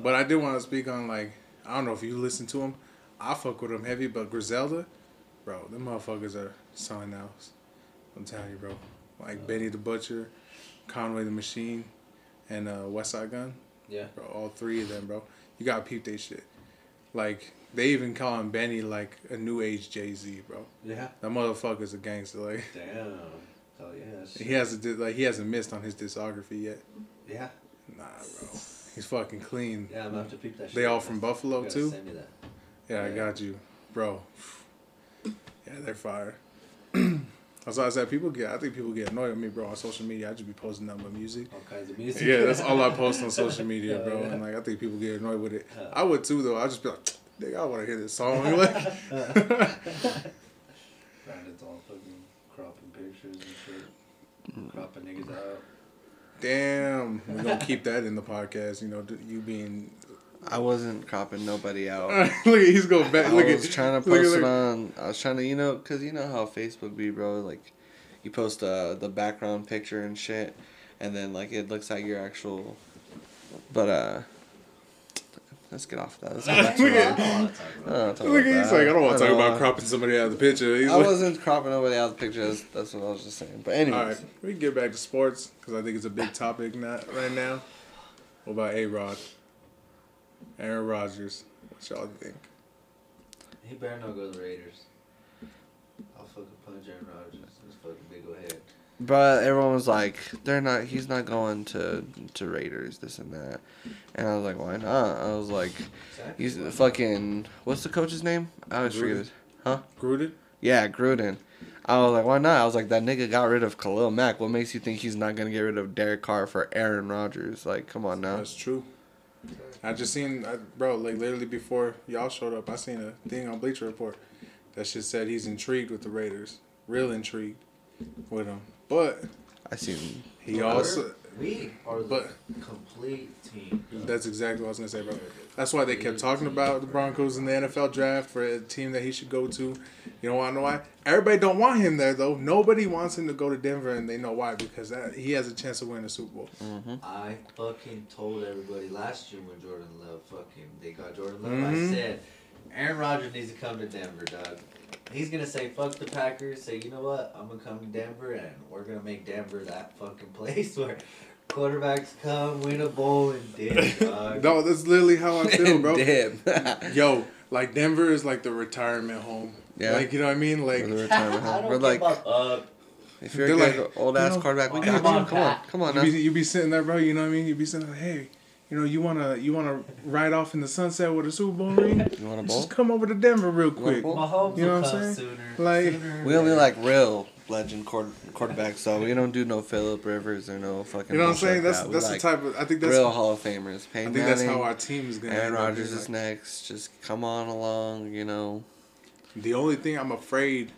but I did want to speak on like I don't know if you listen to them. I fuck with them heavy, but Griselda, bro, them motherfuckers are something else. I'm telling you, bro. Like Benny the Butcher, Conway the Machine, and uh, Westside Gunn Yeah. bro. All three of them, bro. You gotta peep they shit. Like they even call him Benny like a new age Jay Z, bro. Yeah. That motherfucker's a gangster. Like Damn. Oh yes. he hasn't like he hasn't missed on his discography yet. Yeah. Nah, bro. He's fucking clean. Yeah, I'm gonna have to peep that shit. They all from Buffalo too. Send me that. Yeah, I got you, bro. Yeah, they're fire. That's why I said people get. I think people get annoyed with me, bro, on social media. I just be posting nothing but music. All kinds of music. Yeah, that's all I post on social media, bro. Yeah, yeah. And like, I think people get annoyed with it. Yeah. I would too, though. I just be like, nigga, I want to hear this song. Like, Brandon's all fucking cropping pictures and shit. Cropping niggas out. damn, we're gonna keep that in the podcast. You know, you being. I wasn't cropping nobody out. look, at he's going back. I Look was at trying to look at- post it on. I was trying to, you know, cause you know how Facebook be, bro. Like, you post uh, the background picture and shit, and then like it looks like your actual. But uh, let's get off that. Let's get back to Look at- I don't wanna talk about I don't wanna talk Look, about he's like, I don't want to talk about know. cropping somebody out of the picture. He's I like, wasn't cropping nobody out of the picture. That's, that's what I was just saying. But anyway, all right, we can get back to sports because I think it's a big topic not right now. What about A Rod? Aaron Rodgers. What y'all think? He better not go to the Raiders. I'll fucking punch Aaron Rodgers. This fucking big old head. But everyone was like, they're not. He's not going to to Raiders. This and that. And I was like, why not? I was like, he's fucking. What's the coach's name? I always forget Gruden. it. Huh? Gruden? Yeah, Gruden. I was like, why not? I was like, that nigga got rid of Khalil Mack. What makes you think he's not gonna get rid of Derek Carr for Aaron Rodgers? Like, come on now. That's true. I just seen, I, bro, like literally before y'all showed up, I seen a thing on Bleacher Report that shit said he's intrigued with the Raiders, real intrigued with them. But I seen. he We're- also, we are the but- complete team. that's exactly what I was gonna say, bro. That's why they kept talking about the Broncos in the NFL draft for a team that he should go to. You know why? I know why? Everybody don't want him there though. Nobody wants him to go to Denver, and they know why because that, he has a chance to win a Super Bowl. I fucking told everybody last year when Jordan Love fucking they got Jordan Love. Mhm. I said Aaron Rodgers needs to come to Denver, dog. He's gonna say fuck the Packers. Say you know what? I'm gonna come to Denver and we're gonna make Denver that fucking place where quarterbacks come win a bowl and dip, dog. No, that's literally how I feel, bro. Damn. Yo, like Denver is like the retirement home. Yeah. Like you know what I mean? Like For the retirement I home. don't We're care like, about uh, if you're a They're good like, old ass you know, quarterback, we got come on, you. Come on, come on you now. be, you be sitting there, bro. You know what I mean? You be sitting there, hey, you know, you wanna you wanna ride off in the sunset with a Super Bowl ring? You want a bowl? Just come over to Denver real quick. bowl? Mahomes You know will what I'm saying? sooner. Like- sooner We only than- like real legend quarter, quarterbacks, so we don't do no Philip Rivers or no fucking. You know what I'm saying? like That's that. We that's like the type of I think that's real Hall of Famers. I Peyton think that's how our team is gonna. Aaron end up Rodgers is like. next. Just come on along, you know. The only thing I'm afraid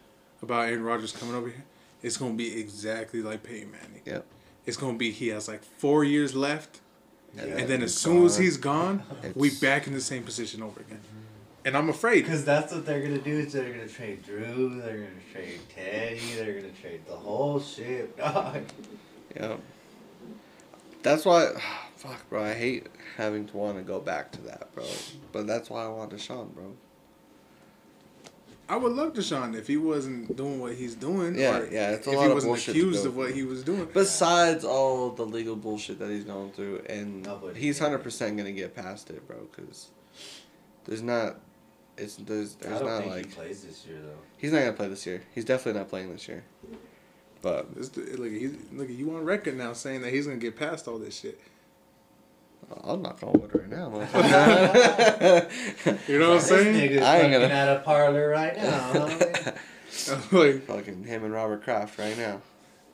about Aaron Rodgers coming over here, it's gonna be exactly like Peyton Manning. Yep. It's gonna be he has like four years left, And and then as soon as he's gone, we back in the same position over again. Mm-hmm. And I'm afraid. Because that's what they're gonna do. Is they're gonna trade Drew. They're gonna trade Teddy. They're gonna trade the whole shit, dog. Yep. That's why, fuck, bro. I hate having to want to go back to that, bro. But that's why I want Deshaun, bro. I would love Deshaun if he wasn't doing what he's doing. Yeah, or yeah, it's a if lot he of wasn't bullshit accused of what he was doing. Besides all the legal bullshit that he's going through, and oh, Nobody he's hundred percent gonna get past it, bro. Because there's not it's there's I there's don't not think like he plays this year though. he's not gonna play this year. He's definitely not playing this year. But This, dude- look, he's, look, you on record now saying that he's gonna get past all this shit. I'll knock on wood right now, motherfucker. You know what I'm saying? nigga's I ain't fucking gonna- at a parlor right now. huh? like, Fucking him and Robert Kraft right now.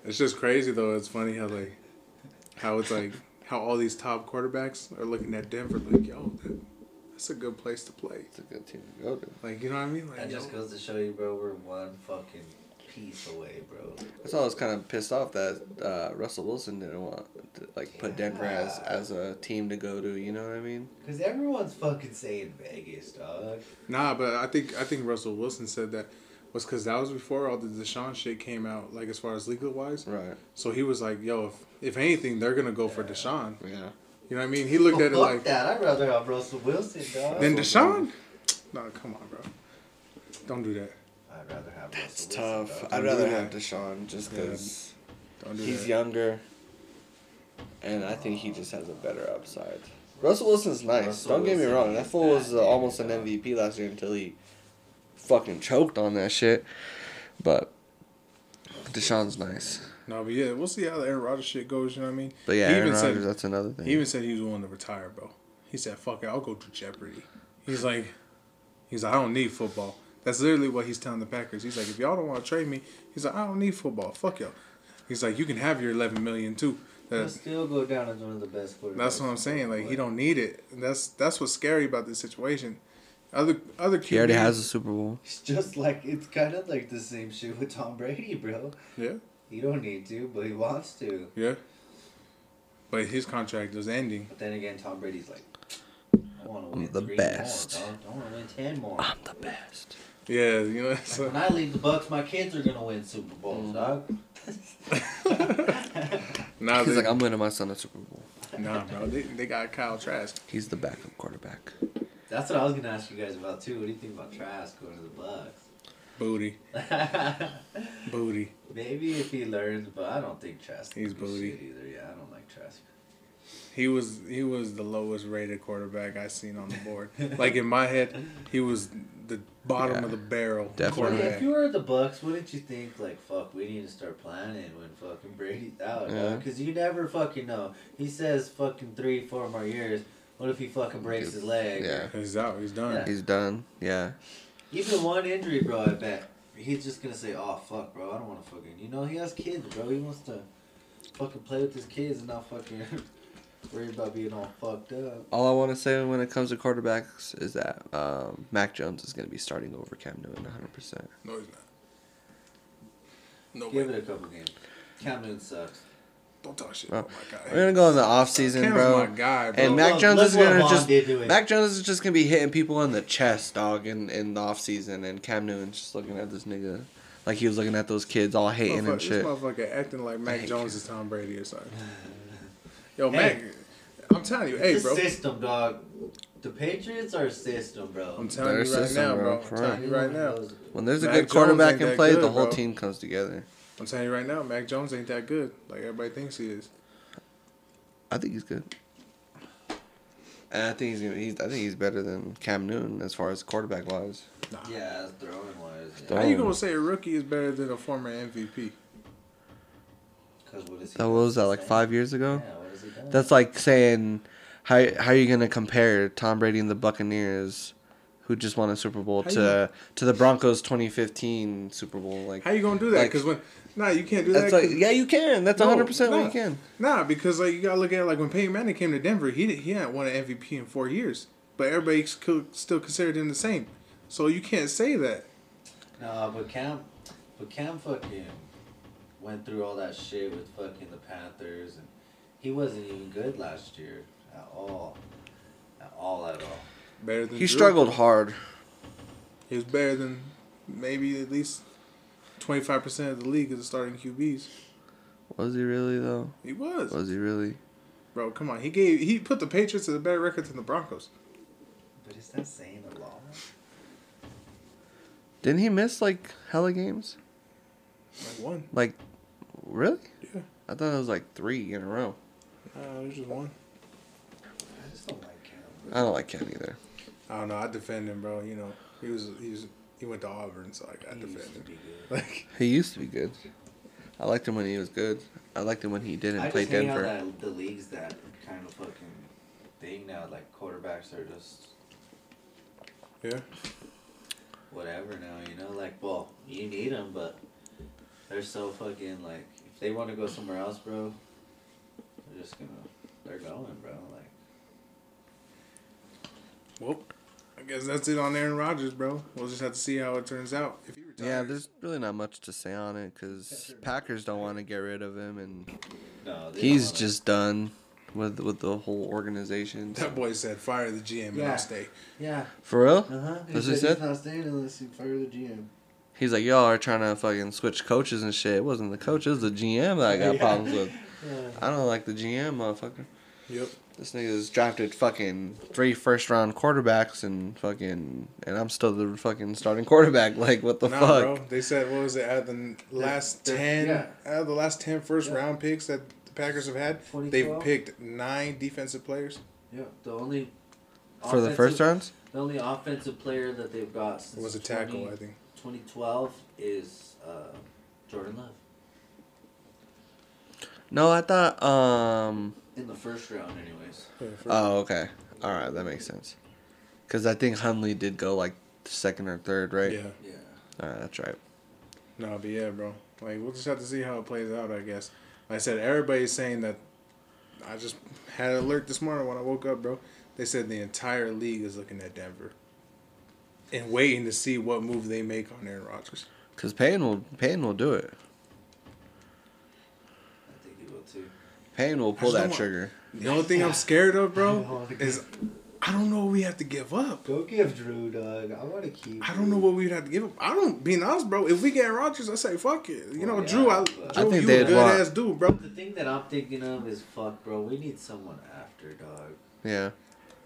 it's just crazy though. It's funny how like, how it's like, how all these top quarterbacks are looking at Denver like, yo, that's a good place to play. It's a good team to go to. Like, you know what I mean? Like, that yo, just goes to show you, bro. We're one fucking piece away, bro. That's why I was kind of pissed off that uh, Russell Wilson didn't want to like put Denver as as a team to go to. You know what I mean? Cause everyone's fucking saying Vegas, dog. Nah, but I think I think Russell Wilson said that was because that was before all the Deshaun shit came out, like as far as legal wise. Right. So he was like, "Yo, if, if anything, they're gonna go for Deshaun." Yeah. You know what I mean? He looked at it Fuck like, that. I'd rather have Russell Wilson, dog. "Then Deshaun." No, come on, bro. Don't do that. I'd rather have It's Russell tough. Wilson. I'd rather have that. Deshaun just because Don't do he's that. younger, and I think he just has a better upside. Russell Wilson's nice. Russell Don't get me wrong. is That fool was uh, almost an. MVP last year until he fucking choked on that shit. But Deshaun's nice. No, but yeah, we'll see how the Aaron Rodgers shit goes. You know what I mean? But yeah, He Aaron even said- Rodgers, that's another thing. He even said he was willing to retire, bro. He said, "Fuck it, I'll go to Jeopardy." He's like, he's like, I don't need football. That's literally what he's telling the Packers. He's like, if y'all don't want to trade me, he's like, I don't need football. Fuck y'all. He's like, you can have your eleven million too. He'll That's, still go down as one of the best quarterbacks. that's what I'm saying. Like he don't need it. And that's that's what's scary about this situation. Other other QBs, he already has a Super Bowl. It's just like it's kind of like the same shit with Tom Brady, bro. yeah He don't need to, but he wants to. yeah. But his contract is ending. But then again, Tom Brady's like, I want to I'm the best. more, dog. I want to win ten more. I'm the best. Yeah, you know. So, when I leave the Bucks, my kids are gonna win Super Bowls, mm. dog. nah, He's they, like, I'm winning my son a Super Bowl. nah, bro. They, they got Kyle Trask. He's the backup quarterback. That's what I was gonna ask you guys about too. What do you think about Trask going to the Bucks? Booty, booty. Maybe if he learns, but I don't think Trask. He's booty. either. Yeah, I don't like Trask. He was he was the lowest rated quarterback I seen on the board. like in my head, he was the bottom Yeah, of the barrel definitely. If you were the Bucks, wouldn't you think like, fuck, we need to start planning when fucking Brady's out, Yeah. Because you never fucking know. He says fucking three, four more years. What if he fucking breaks his leg? Yeah. He's out. He's done. Yeah. He's done. Yeah. Even one injury, bro. I bet he's just gonna say, "Oh fuck, bro, I don't want to fucking." You know, he has kids, bro. He wants to fucking play with his kids and not fucking worry about being all fucked up. All I want to say when it comes to quarterbacks is that um, Mac Jones is going to be starting over Cam Newton 100%. No, he's not. No Give way. it a couple games. Cam Newton sucks. Don't talk shit Well, about my god. We're going to go in the offseason, Cam's bro. my guy, bro. And Mac Jones look is going to just. did to him. Mac Jones is just going to be hitting people in the chest, dog, in, in the offseason. And Cam Newton's just looking at this nigga like he was looking at those kids all hating Motherfucker- and this shit. motherfucker acting like Mac Thank Jones you. is Tom Brady or something. Yo, Hey. Mac, I'm telling you, hey, bro. a system, dog. The Patriots are a system, bro. I'm telling Their you right system, now, bro, bro. I'm telling you right now. When there's a Mac good Jones quarterback ain't in that play, the whole bro. team comes together. I'm telling you right now, Mac Jones ain't that good like everybody thinks he is. I think he's good. And I think he's, gonna, he's I think he's better than Cam Newton as far as quarterback wise. Yeah, as throwing wise. Throw- How Yeah. you gonna say a rookie is better than a former MVP? Cause what is he That was that uh, like five years ago. Yeah, what has he done? That's like saying how how are you gonna compare Tom Brady and the Buccaneers, who just won a Super Bowl, How to to the Broncos 2015 Super Bowl? Like How you gonna do that? Like- Because when nah, you can't do that. that's like 'cause- yeah, you can. That's No, 100 percent what nah. you can. Nah, because like you gotta look at it like when Peyton Manning came to Denver, he did, he hadn't won an MVP in four years, but everybody still still considered him the same. So you can't say that. No, but Cam, but Cam fucking went through all that shit with fucking the Panthers, and he wasn't even good last year at all, at all at all. Better than He Drew. struggled hard. He was better than maybe at least twenty five percent of the league as a starting QBs. Was he really though? He was, Was he really? bro. Come on, he gave he put the Patriots to the better record than the Broncos. But is that saying a lot? Didn't he miss like hella games? Like one, Like, really? yeah. I thought it was like three in a row. Uh, it just one. I just don't like Cam. I don't like Cam either. I don't know. I defend him, bro. You know, He was he was he went to Auburn, so I got He defend used to him. be good. Like He used to be good. I liked him when he was good. I liked him when he didn't I play just hate Denver. how that, the league's that kind of fucking thing now. Like quarterbacks are just yeah, whatever now. You know, like well, you need them, but they're so fucking like if they want to go somewhere else, bro, they're just gonna they're going, bro. Like well, I guess that's it on Aaron Rodgers, bro. We'll just have to see how it turns out. If he retires, Yeah, there's really not much to say on it because Packers don't want to get rid of him, and no, he's wanna- just done with with the whole organization. that boy said fire the GM and Yeah. I'll stay. yeah. For real? Uh huh. That's what he said? He's not staying unless you fire the GM. He's like, y'all are trying to fucking switch coaches and shit. It wasn't the coach, it was the GM that I got Yeah. problems with. Yeah. I don't like the GM, motherfucker. Yep. This nigga's drafted fucking three first round quarterbacks and fucking and I'm still the fucking starting quarterback. Like what the nah, fuck? bro. They said what was it out of the last the- ten yeah. out of the last ten first Yeah. round picks that the Packers have had, they've picked nine defensive players. Yeah. The only For the first rounds? The only offensive player that they've got since was a tackle, 20 I think. 2012 is uh, Jordan Love No, I thought um in the first round, anyways. Yeah, first- Oh, okay. All right, that makes sense. Cuz I think Hundley did go like second or third, right? yeah. Yeah. All right, that's right. No, but yeah, bro. Like we'll just have to see how it plays out. I guess. Like I said, everybody's saying that. I just had an alert this morning when I woke up, bro. They said the entire league is looking at Denver, and waiting to see what move they make on Aaron Rodgers. Cuz Payne will Payne will do it. Too. Payne will pull that trigger. The only thing I'm scared of, bro, oh, is I don't know what we have to give up. Go give Drew, dog. I want to keep. I don't know what we'd have to give up. I don't being honest, bro. If we get Aaron Rodgers, I say fuck it. You know, Well, Drew, I, but- Drew, I think you they'd a good want- ass dude, bro. The thing that I'm thinking of is fuck, bro. We need someone after, dog. Yeah.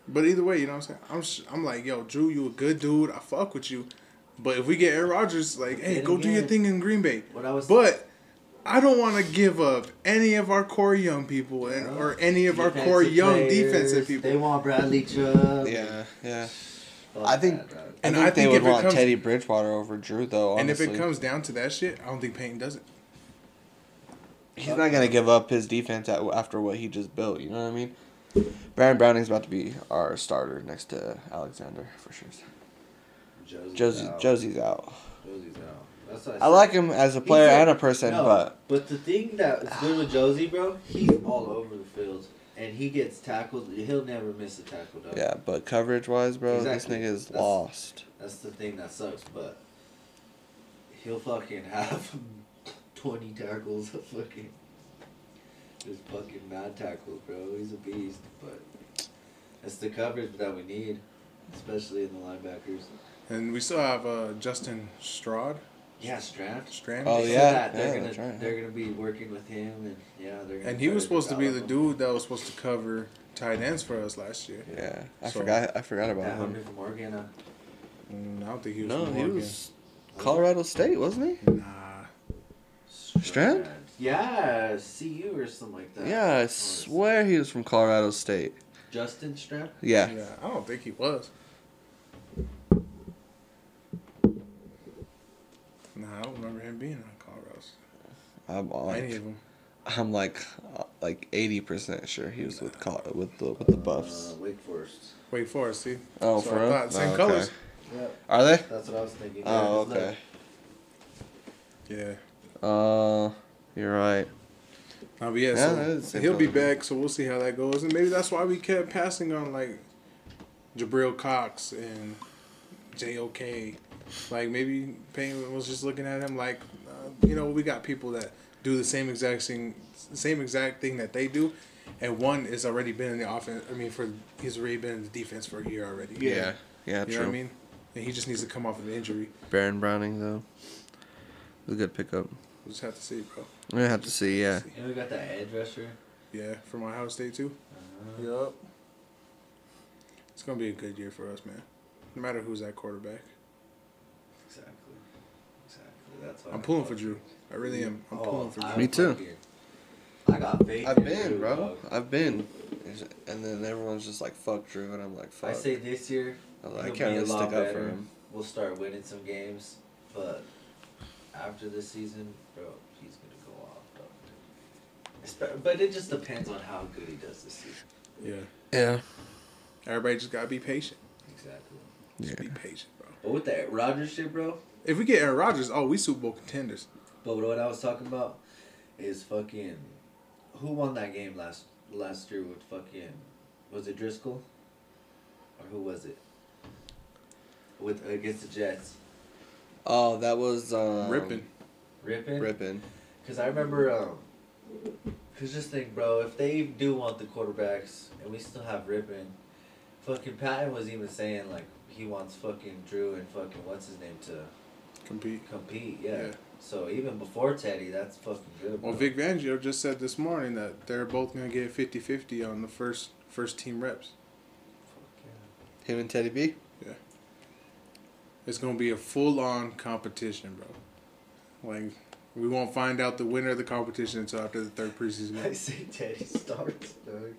But either way, you know what I'm saying? I'm I'm like, yo, Drew, you a good dude. I fuck with you. But if we get Aaron Rodgers, like, hey, Then go do your thing in Green Bay. What I was. But I don't want to give up any of our core young people and, or any of our core Defensive young players, defensive people. They want Bradley Chubb. Yeah, yeah. Fuck I think- that, dog. I And think I they would want comes- Teddy Bridgewater over Drew though, And if it comes down to that shit, I don't think Paton does it. He's not going to give up his defense at, after what he just built, you know what I mean? Baron Browning's about to be our starter next to Alexander for sure. Josey's Josey out. Josey's out. Josey's out. That's what I said. like him as a player He's a- and a person, No, but but the thing that's good with Josey, bro, he's all over the field, and he gets tackled. He'll never miss a tackle, dog. yeah, but coverage wise, bro, Exactly. this nigga is That's- lost. That's the thing that sucks, but he'll fucking have twenty tackles. Of fucking, just fucking mad tackles, bro. He's a beast, but it's the coverage that we need, especially in the linebackers. And we still have uh, Justin Strnad. Yeah, Strnad. Strnad. Oh, They said yeah, that they're yeah, gonna right. they're gonna be working with him, and yeah, they're. Gonna And he was supposed to be the dude that was supposed to cover tight ends for us last year. Yeah, I So- forgot. I forgot about That him. homie from Oregon. Uh, Mm, I don't think he was. No, from he Oregon. was Colorado State, wasn't he? Nah. Strnad? Yeah, CU or something like that. Yeah, I swear he was from Colorado State. Justin Strnad. Yeah. Yeah, I don't think he was. I don't remember him being on Colorado. I'm Any like, of them. I'm like, like eighty percent sure he was with Col- with the with the Buffs. Uh, Wake Forest. Wake Forest, see? Oh, So for I real? thought, Same Oh, colors. Yep, Are they? that's what I was thinking. Oh, Yeah, just okay. Yeah. Uh, you're right. Uh, but yeah, Yeah, so that is the same he'll be back, so we'll see how that goes. And maybe that's why we kept passing on, like, Jabril Cox and JOK. Like, maybe Payne was just looking at him like, uh, you know, we got people that do the same exact thing, same exact thing that they do. And one has already been in the offense. I mean, for he's already been in the defense for a year already. Yeah, yeah, You true. know what I mean? And he just needs to come off of an injury. Baron Browning though, it was a good pickup. We'll just have to see, bro. We have to see. Yeah, And we got that edge rusher. Yeah, from Ohio State too. Uh, Yup. It's gonna be a good year for us, man. No matter who's at quarterback. Exactly. Exactly. That's I'm pulling for Drew. I really am. I'm Oh, pulling for I'm Drew. Me too. I got faith. I've in been, Drew, bro. dog. I've been, and then everyone's just like, "Fuck Drew," and I'm like, fuck. I "Fuck." say this year. I, was like, I he'll can't be a really lot stick up for better. him. we'll start winning some games, but after this season, bro, he's gonna go off, dog. Espe- But it just depends on how good he does this season. Yeah. Yeah. Everybody just gotta be patient. Exactly. Just Yeah. be patient, bro. But with that Rodgers shit, bro. If we get Aaron Rodgers, oh, we Super Bowl contenders. But what I was talking about is fucking who won that game last last year with fucking was it Driskel or who was it with against the Jets Oh, that was um, Rypien. Rypien Rypien. because I remember um cause just think bro if they do want the quarterbacks and we still have Rypien fucking Patton was even saying like he wants fucking Drew and fucking what's his name to Compete. compete yeah, Yeah. so even before Teddy that's fucking good bro. Well, Vic Fangio just said this morning that they're both gonna get 50-50 on the first first team reps. Fuck yeah. Him and Teddy B. Yeah. It's gonna be a full on competition, bro. Like we won't find out the winner of the competition until after the third preseason. I say Teddy starts, dog.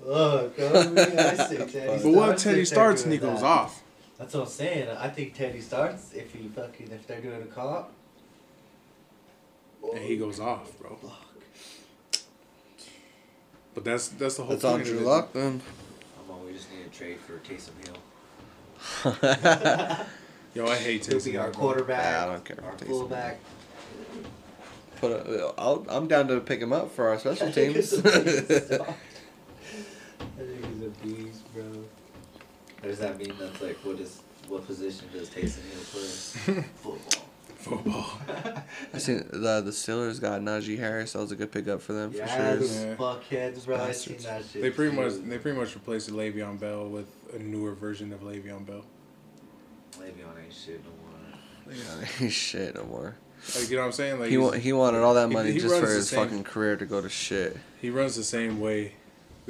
Fuck, oh, I, mean, I say Teddy starts. But what if Teddy starts and he goes that. off. That's what I'm saying. I think Teddy starts if he fucking if they're doing a comp. And he goes off, bro. Fuck. But that's that's the whole That's on point. Drew of it. Lock then. I'm on. We just need a trade for Taysom Hill. Yo, I hate He'll Taysom. be our Hill, bro. quarterback. Nah, I don't care Our about Taysom fullback. Put a, I'll, I'm down to pick him up for our special teams. he's a beast, dog. I think he's a beast, bro. Does that mean that's like what is what position does Taysom Hill play? Football. Football. I seen the the Steelers got Najee Harris. That was a good pickup for them Yeah, for sure. those Yeah. fuckheads, bro. I seen that shit. They pretty much they pretty much replaced Le'Veon Bell with a newer version of Le'Veon Bell. Le'Veon ain't shit no more. Yeah, shit no more. Like you know what I'm saying? Like He wa- he wanted all that money he just for his same- fucking career to go to shit. he runs the same way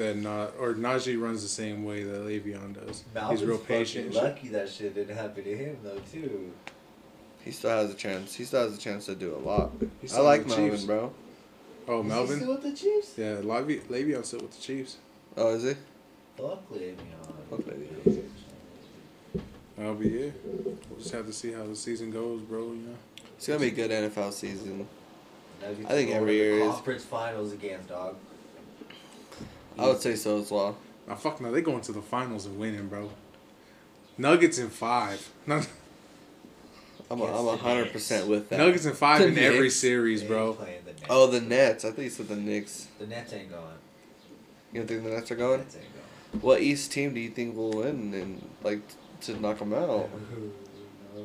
that not or Najee runs the same way that Le'Veon does. Melvin's He's real patient. and shit. Lucky that shit didn't happen to him though too. He still has a chance. He still has a chance to do a lot. He's I still like with the Melvin, Chiefs. bro. Oh, Is he Melvin. still with the Chiefs? Yeah, Le'Ve- Le'Veon's still with the Chiefs. Oh, is he? Fuck Le'Veon. Fuck Le'Veon. I'll be it. We'll just have to see how the season goes, bro. You know. It's gonna be a good NFL season. I think every year is- Conference finals again, dog. I would say so as well. Now, fuck no, they going to the finals and winning, bro. Nuggets in five. I'm a, Against I'm a hundred percent with that. Nuggets in five The in every series, bro. the Oh, the Nets. I think you said the Knicks. The Nets ain't going. You don't think the Nets are The going? Nets ain't going. What East team do you think will win and like to knock them out? no.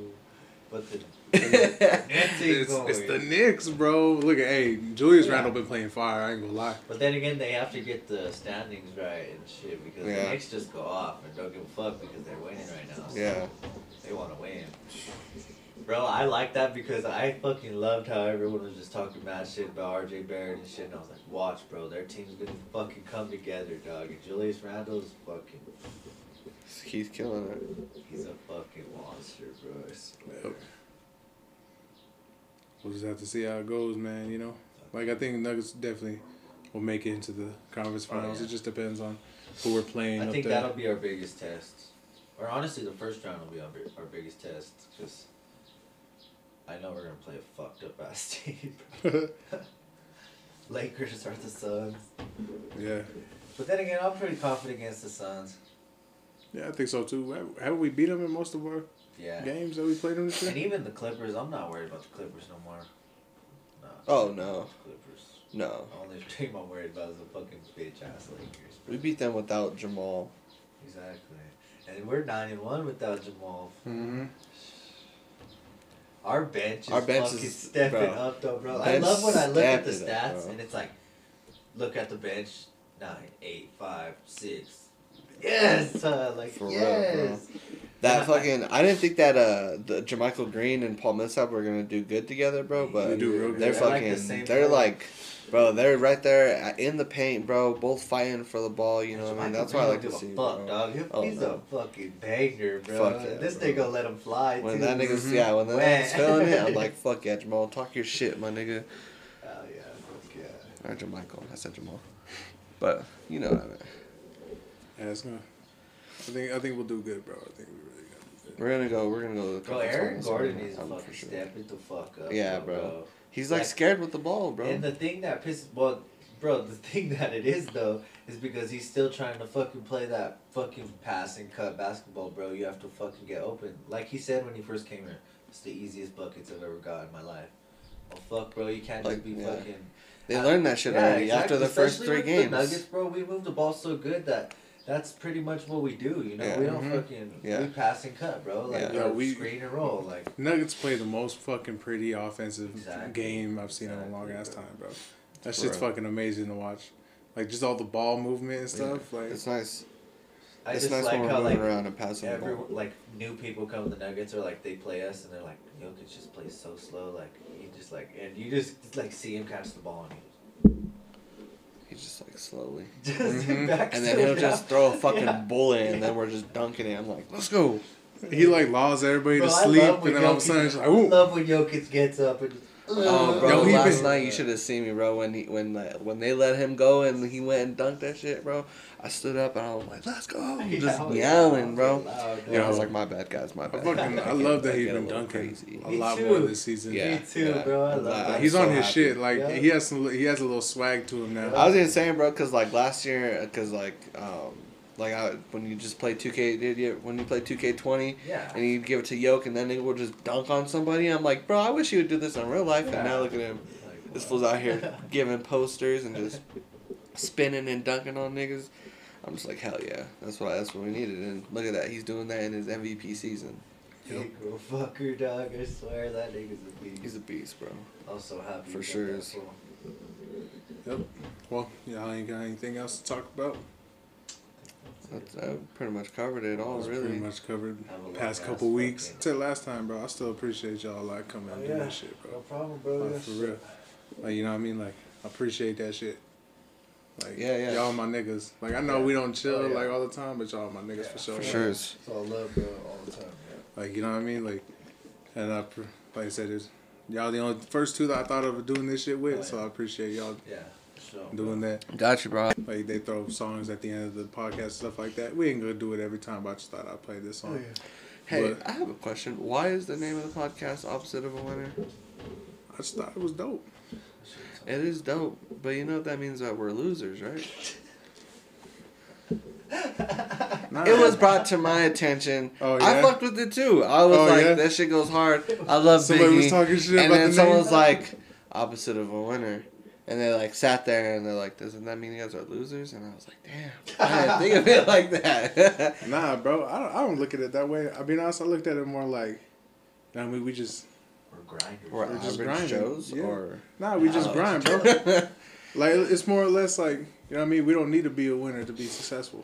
But the, the Nets ain't It's, going. it's the Knicks, bro. Look at hey, Julius Yeah. Randle been playing fire. I ain't gonna lie. But then again, they have to get the standings right and shit because Yeah. the Knicks just go off and don't give a fuck because they're winning right now. So Yeah. They want to win. Bro, I like that because I fucking loved how everyone was just talking mad shit about RJ Barrett and shit, and I was like, watch, bro, their team's gonna fucking come together, dog. And Julius Randle's fucking, He's killing it. he's a fucking monster, bro. I swear. Yep. We'll just have to see how it goes, man. You know, like I think Nuggets definitely will make it into the conference Oh, finals. yeah. It just depends on who we're playing. I up think there. that'll be our biggest test. Or honestly, the first round will be our, our biggest test. Just, I know we're gonna play a fucked up ass team. Lakers are the Suns. yeah, But then again, I'm pretty confident against the Suns. yeah, I think so too. Have- Haven't we beat them in most of our Yeah. games that we played them this And even the Clippers, I'm not worried about the Clippers no more. No. Oh, no. Clippers. No. The only team I'm worried about is the fucking bitch ass Lakers. We beat them without Jamal. Exactly. And we're nine and one without Jamal. Mm-hmm. Our bench is Our bench fucking is- stepping bro. up though, bro. I love when I look at the stepping up, stats and it's like, look at the bench, nine, eight, five, six. Yes, uh, like For real, yes. That I- fucking I didn't think that uh the JaMychal Green and Paul Millsap were gonna do good together, bro. But They do real good. they're They're like fucking the same they're player. like, bro, they're right there in the paint, bro. Both fighting for the ball. You know what I mean? Michael That's why I like to see. Fuck, bro. dog. He- Oh, He's no. a fucking banger, bro. Fuck yeah, this bro. nigga let him fly When too. that nigga's Mhm. yeah, when that Wah. nigga's feeling it, I'm like, fuck yeah, Jamal, talk your shit, my nigga. Oh yeah, fuck yeah. Or Jermichael, I said Jamal, but you know what I mean. Yeah, it's gonna. I think I think we'll do good, bro. I think we really got. We're gonna go. We're gonna go. To a Bro, Aaron Gordon needs to fucking sure. step it the fuck up. Yeah, bro. He's like, Like- scared with the ball, bro. And the thing that pisses, well, bro, the thing that it is though is because he's still trying to fucking play that fucking pass and cut basketball, bro. You have to fucking get open. Like he said when he first came here, it's the easiest buckets I've ever got in my life. Well, fuck, bro, you can't Like, just be yeah. fucking. they learned that shit yeah, already after exactly. the first three games. The Nuggets, bro, we move the ball so good that. That's pretty much what we do, you know. Yeah. We don't Mhm. fucking Yeah. we pass and cut, bro. Like Yeah. we Yeah, we- screen and roll, like Nuggets play the most fucking pretty offensive Exactly. game I've seen in a long ass time, bro. That shit's Bro. fucking amazing to watch. Like just all the ball movement and stuff. Like It's nice. I it's just nice like when we're how like around and passing the every ball. like new people come to the Nuggets or like they play us and they're like Jokic just plays so slow like he just like and you just like see him catch the ball and he He's just like slowly. just Mhm. And then he'll down. just throw a fucking Yeah. bullet, and then we're just dunking it. I'm like, let's go. he like laws everybody Bro, to sleep, love and when then all of a sudden it's like, I love when Jokic gets up and. Oh, bro! Yo, last been- night you should have seen me, bro. When he when uh, when they let him go and he went and dunked that shit, bro. I stood up and I was like, "Let's go!" Yeah, Just I was yelling, bro. loud, know, I was like, "My bad, guys, my I fucking I love that I he's get a been dunking crazy. a Me lot too. more this season. Yeah. Me too, bro. I love that. He's so on his happy. shit. Like Yeah. he has some. He has a little swag to him now. I was insane, bro. Cause like last year, cause like um, like I, when you just play two K, did you when you play two K twenty, Yeah. and you give it to Yoke, and then they will just dunk on somebody. I'm like, bro, I wish you would do this in real life. And now look at him. Like, This fool's out here giving posters and just spinning and dunking on niggas. I'm just like, hell yeah, that's what that's what we needed. And look at that, he's doing that in his MVP season. Big girl fucker, dog. I swear that nigga's a beast. He's a beast, bro. I'm so happy. for sure that is. fool. Yep. Well, y'all ain't got anything else to talk about. That's, I pretty much covered it all, really. pretty much covered past couple weeks. fucking- Till last time, bro. I still appreciate y'all like coming Oh, and doing yeah. that shit, bro. No problem, bro. Like, for real. Like you know what I mean? Like I appreciate that shit. Like Yeah, yeah. y'all my niggas. Like I know Yeah. we don't chill Oh, yeah. like all the time, but y'all my niggas Yeah, for sure. For sure. It's all love, bro, all the time. Yeah. Like you know what I mean? Like, and I like I said, it's, y'all the only first two that I thought of doing this shit with. Oh, So. I appreciate y'all Yeah. So, doing that. Got you, bro. Like they throw songs at the end of the podcast, stuff like that. We ain't gonna do it every time, but I just thought I'd play this Oh, song. Hey, But- I have a question. Why is the name of the podcast opposite of a winner? I just thought it was dope. It is dope, but you know what that means that we're losers, right? Nah. It was brought to my attention. Oh, yeah? I fucked with it too. I was Oh, like, yeah? that shit goes hard. I love Somebody Biggie. was talking shit and about then the someone name? was like, opposite of a winner. And they like sat there and they're like, doesn't that mean you guys are losers? And I was like, damn, I didn't think of it like that. Nah, bro. I don't, I don't look at it that way. I mean, honest, I looked at it more like, I mean, we just We're grinders. We're We're just average grinding, Joes, yeah. or nah, we just grind, bro. like it's more or less like you know what I mean. We don't need to be a winner to be successful.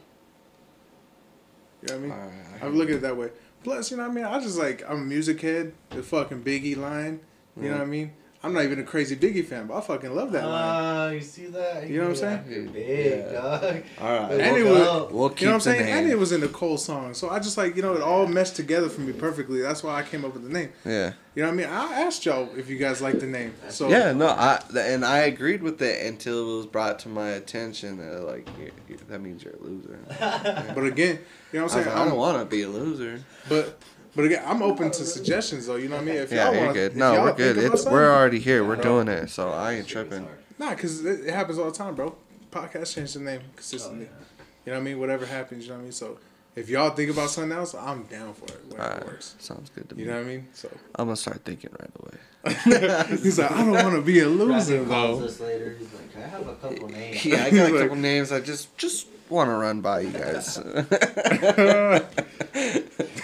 You know what I mean? Alright, I I hear look at it that way. Plus, you know what I mean. I just like I'm a music head. The fucking Biggie line. You know what I mean? I'm not even a crazy Biggie fan, but I fucking love that line. Ah, you see that? You know what I'm saying? Big, Yeah. dog. All right. And it We'll was. We'll you know what I'm the saying? And it was in the Cole song. So I just like, you know, it all meshed together for me perfectly. That's why I came up with the name. Yeah. You know what I mean? I asked y'all if you guys like the name. So Yeah, no, I and I agreed with it until it was brought to my attention that like you you that means you're a loser. But again, you know what I, I'm was saying? like, I I'm- don't want to be a loser. But but again, I'm open to suggestions though. You know what I mean? If Yeah, y'all you're want, good. No, y'all we're good. It's something- we're already here. We're Yeah. doing it, so I ain't tripping. Nah, because it, it happens all the time, bro. Podcast change the name consistently. Oh, You know what I mean? Whatever happens, you know what I mean? So if y'all think about something else, I'm down for it. All Whatever right, works. sounds good to me. You know what I mean? So I'm gonna start thinking right away. he's like, I don't want to be a loser calls though. us later. He's like, I have a couple names. Yeah, I got a couple names. I just just want to run by you guys.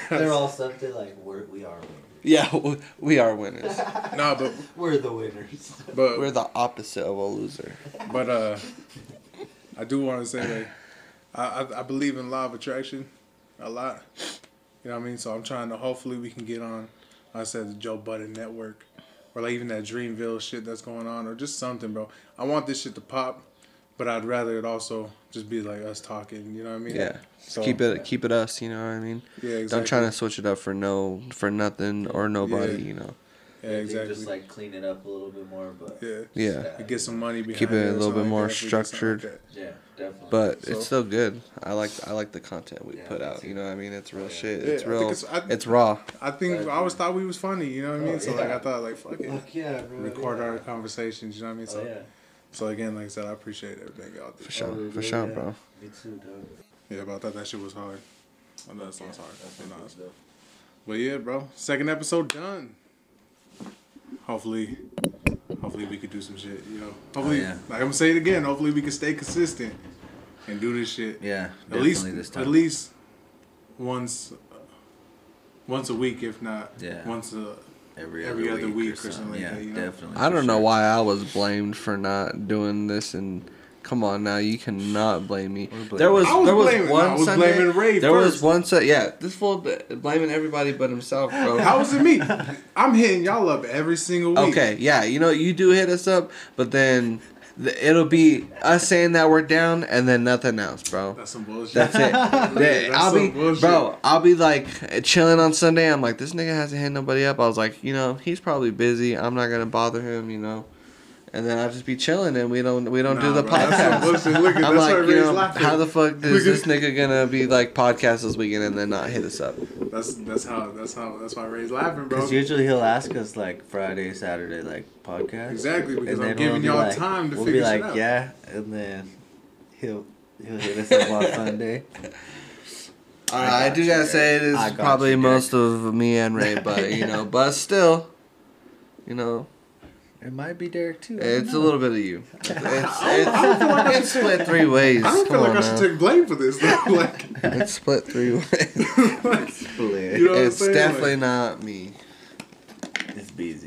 They're all something like we're, we are winners. yeah, we are winners. no, but We're the winners. but We're the opposite of a loser. But uh, I do want to say like, I, I I believe in law of attraction, a lot. You know what I mean? So I'm trying to hopefully we can get on. like I said the Joe Budden Network, or like even that Dreamville shit that's going on, or just something, bro. I want this shit to pop, but I'd rather it also just be like us talking. You know what I mean? Yeah, So keep it keep it us. You know what I mean? Yeah, exactly. Don't try to switch it up for no for nothing or nobody. Yeah. You know. Yeah, exactly. Just like clean it up a little bit more, but yeah. Yeah. You get some money behind Keep it a little bit more that, if we do something structured. like yeah, definitely. But So- it's still good. I like I like the content we Yeah, put out. You know what I mean? It's real Yeah. shit. Yeah, It's I real. it's- I- it's raw. I think I always thought we was funny, you know what I mean? Oh, so like. I thought like fuck it. Fuck yeah, bro. Record yeah. our conversations, you know what I mean? Oh, so Oh, yeah. so again, like I said, I appreciate everything y'all do. For sure. Oh, For sure, yeah. bro. Me too, dog. Yeah, but I thought that shit was hard. I know that song's hard. That's to be what honest. But yeah, bro. Second episode done. Hopefully, hopefully we could do some shit. You know, hopefully, yeah. like I'm gonna say it again. Hopefully we can stay consistent and do this shit. Yeah, at least this time. at least once, uh, once a week, if not Yeah. once a. every, every other week or something. something like yeah, that, you know? definitely. I don't know why I was blamed for not doing this and come on now you cannot blame me. There was was there was blaming- one I was Sunday blaming Ray there was first. one Sunday yeah this fool b- blaming everybody but himself bro. How was it me? I'm hitting y'all up every single week. Okay, yeah, you know you do hit us up, but then the, it'll be us saying that we're down and then nothing else, bro. That's some bullshit. That's it. That's I'll be, bullshit. bro. I'll be like chilling on Sunday. I'm like, this nigga hasn't hit nobody up. I was like, you know, he's probably busy. I'm not gonna bother him, you know. And then I'll just be chilling, and we don't we don't do the bro, that's some podcast. bullshit. Look at I'm that's like, you know, laughing. how the fuck Look is this nigga gonna be like podcast this weekend and then not hit us up? That's that's how that's how that's why Ray's laughing, bro. Because usually he'll ask us like Friday, Saturday, like podcast. Exactly, because And I'm giving we'll y'all like- time to we'll figure be shit like, out. yeah, and then he'll he'll hit us up on Sunday. Uh, I, got do you, gotta Derek. say it is probably you, most of me and Ray, but you know, but still, you know, it might be Derek too. It's know. a little bit of you. It's, it's, it's, like it's split three ways. I don't Come feel like I should now. take blame for this. Though. Like it's split three ways. like, split. You know it's definitely like, not me. It's busy.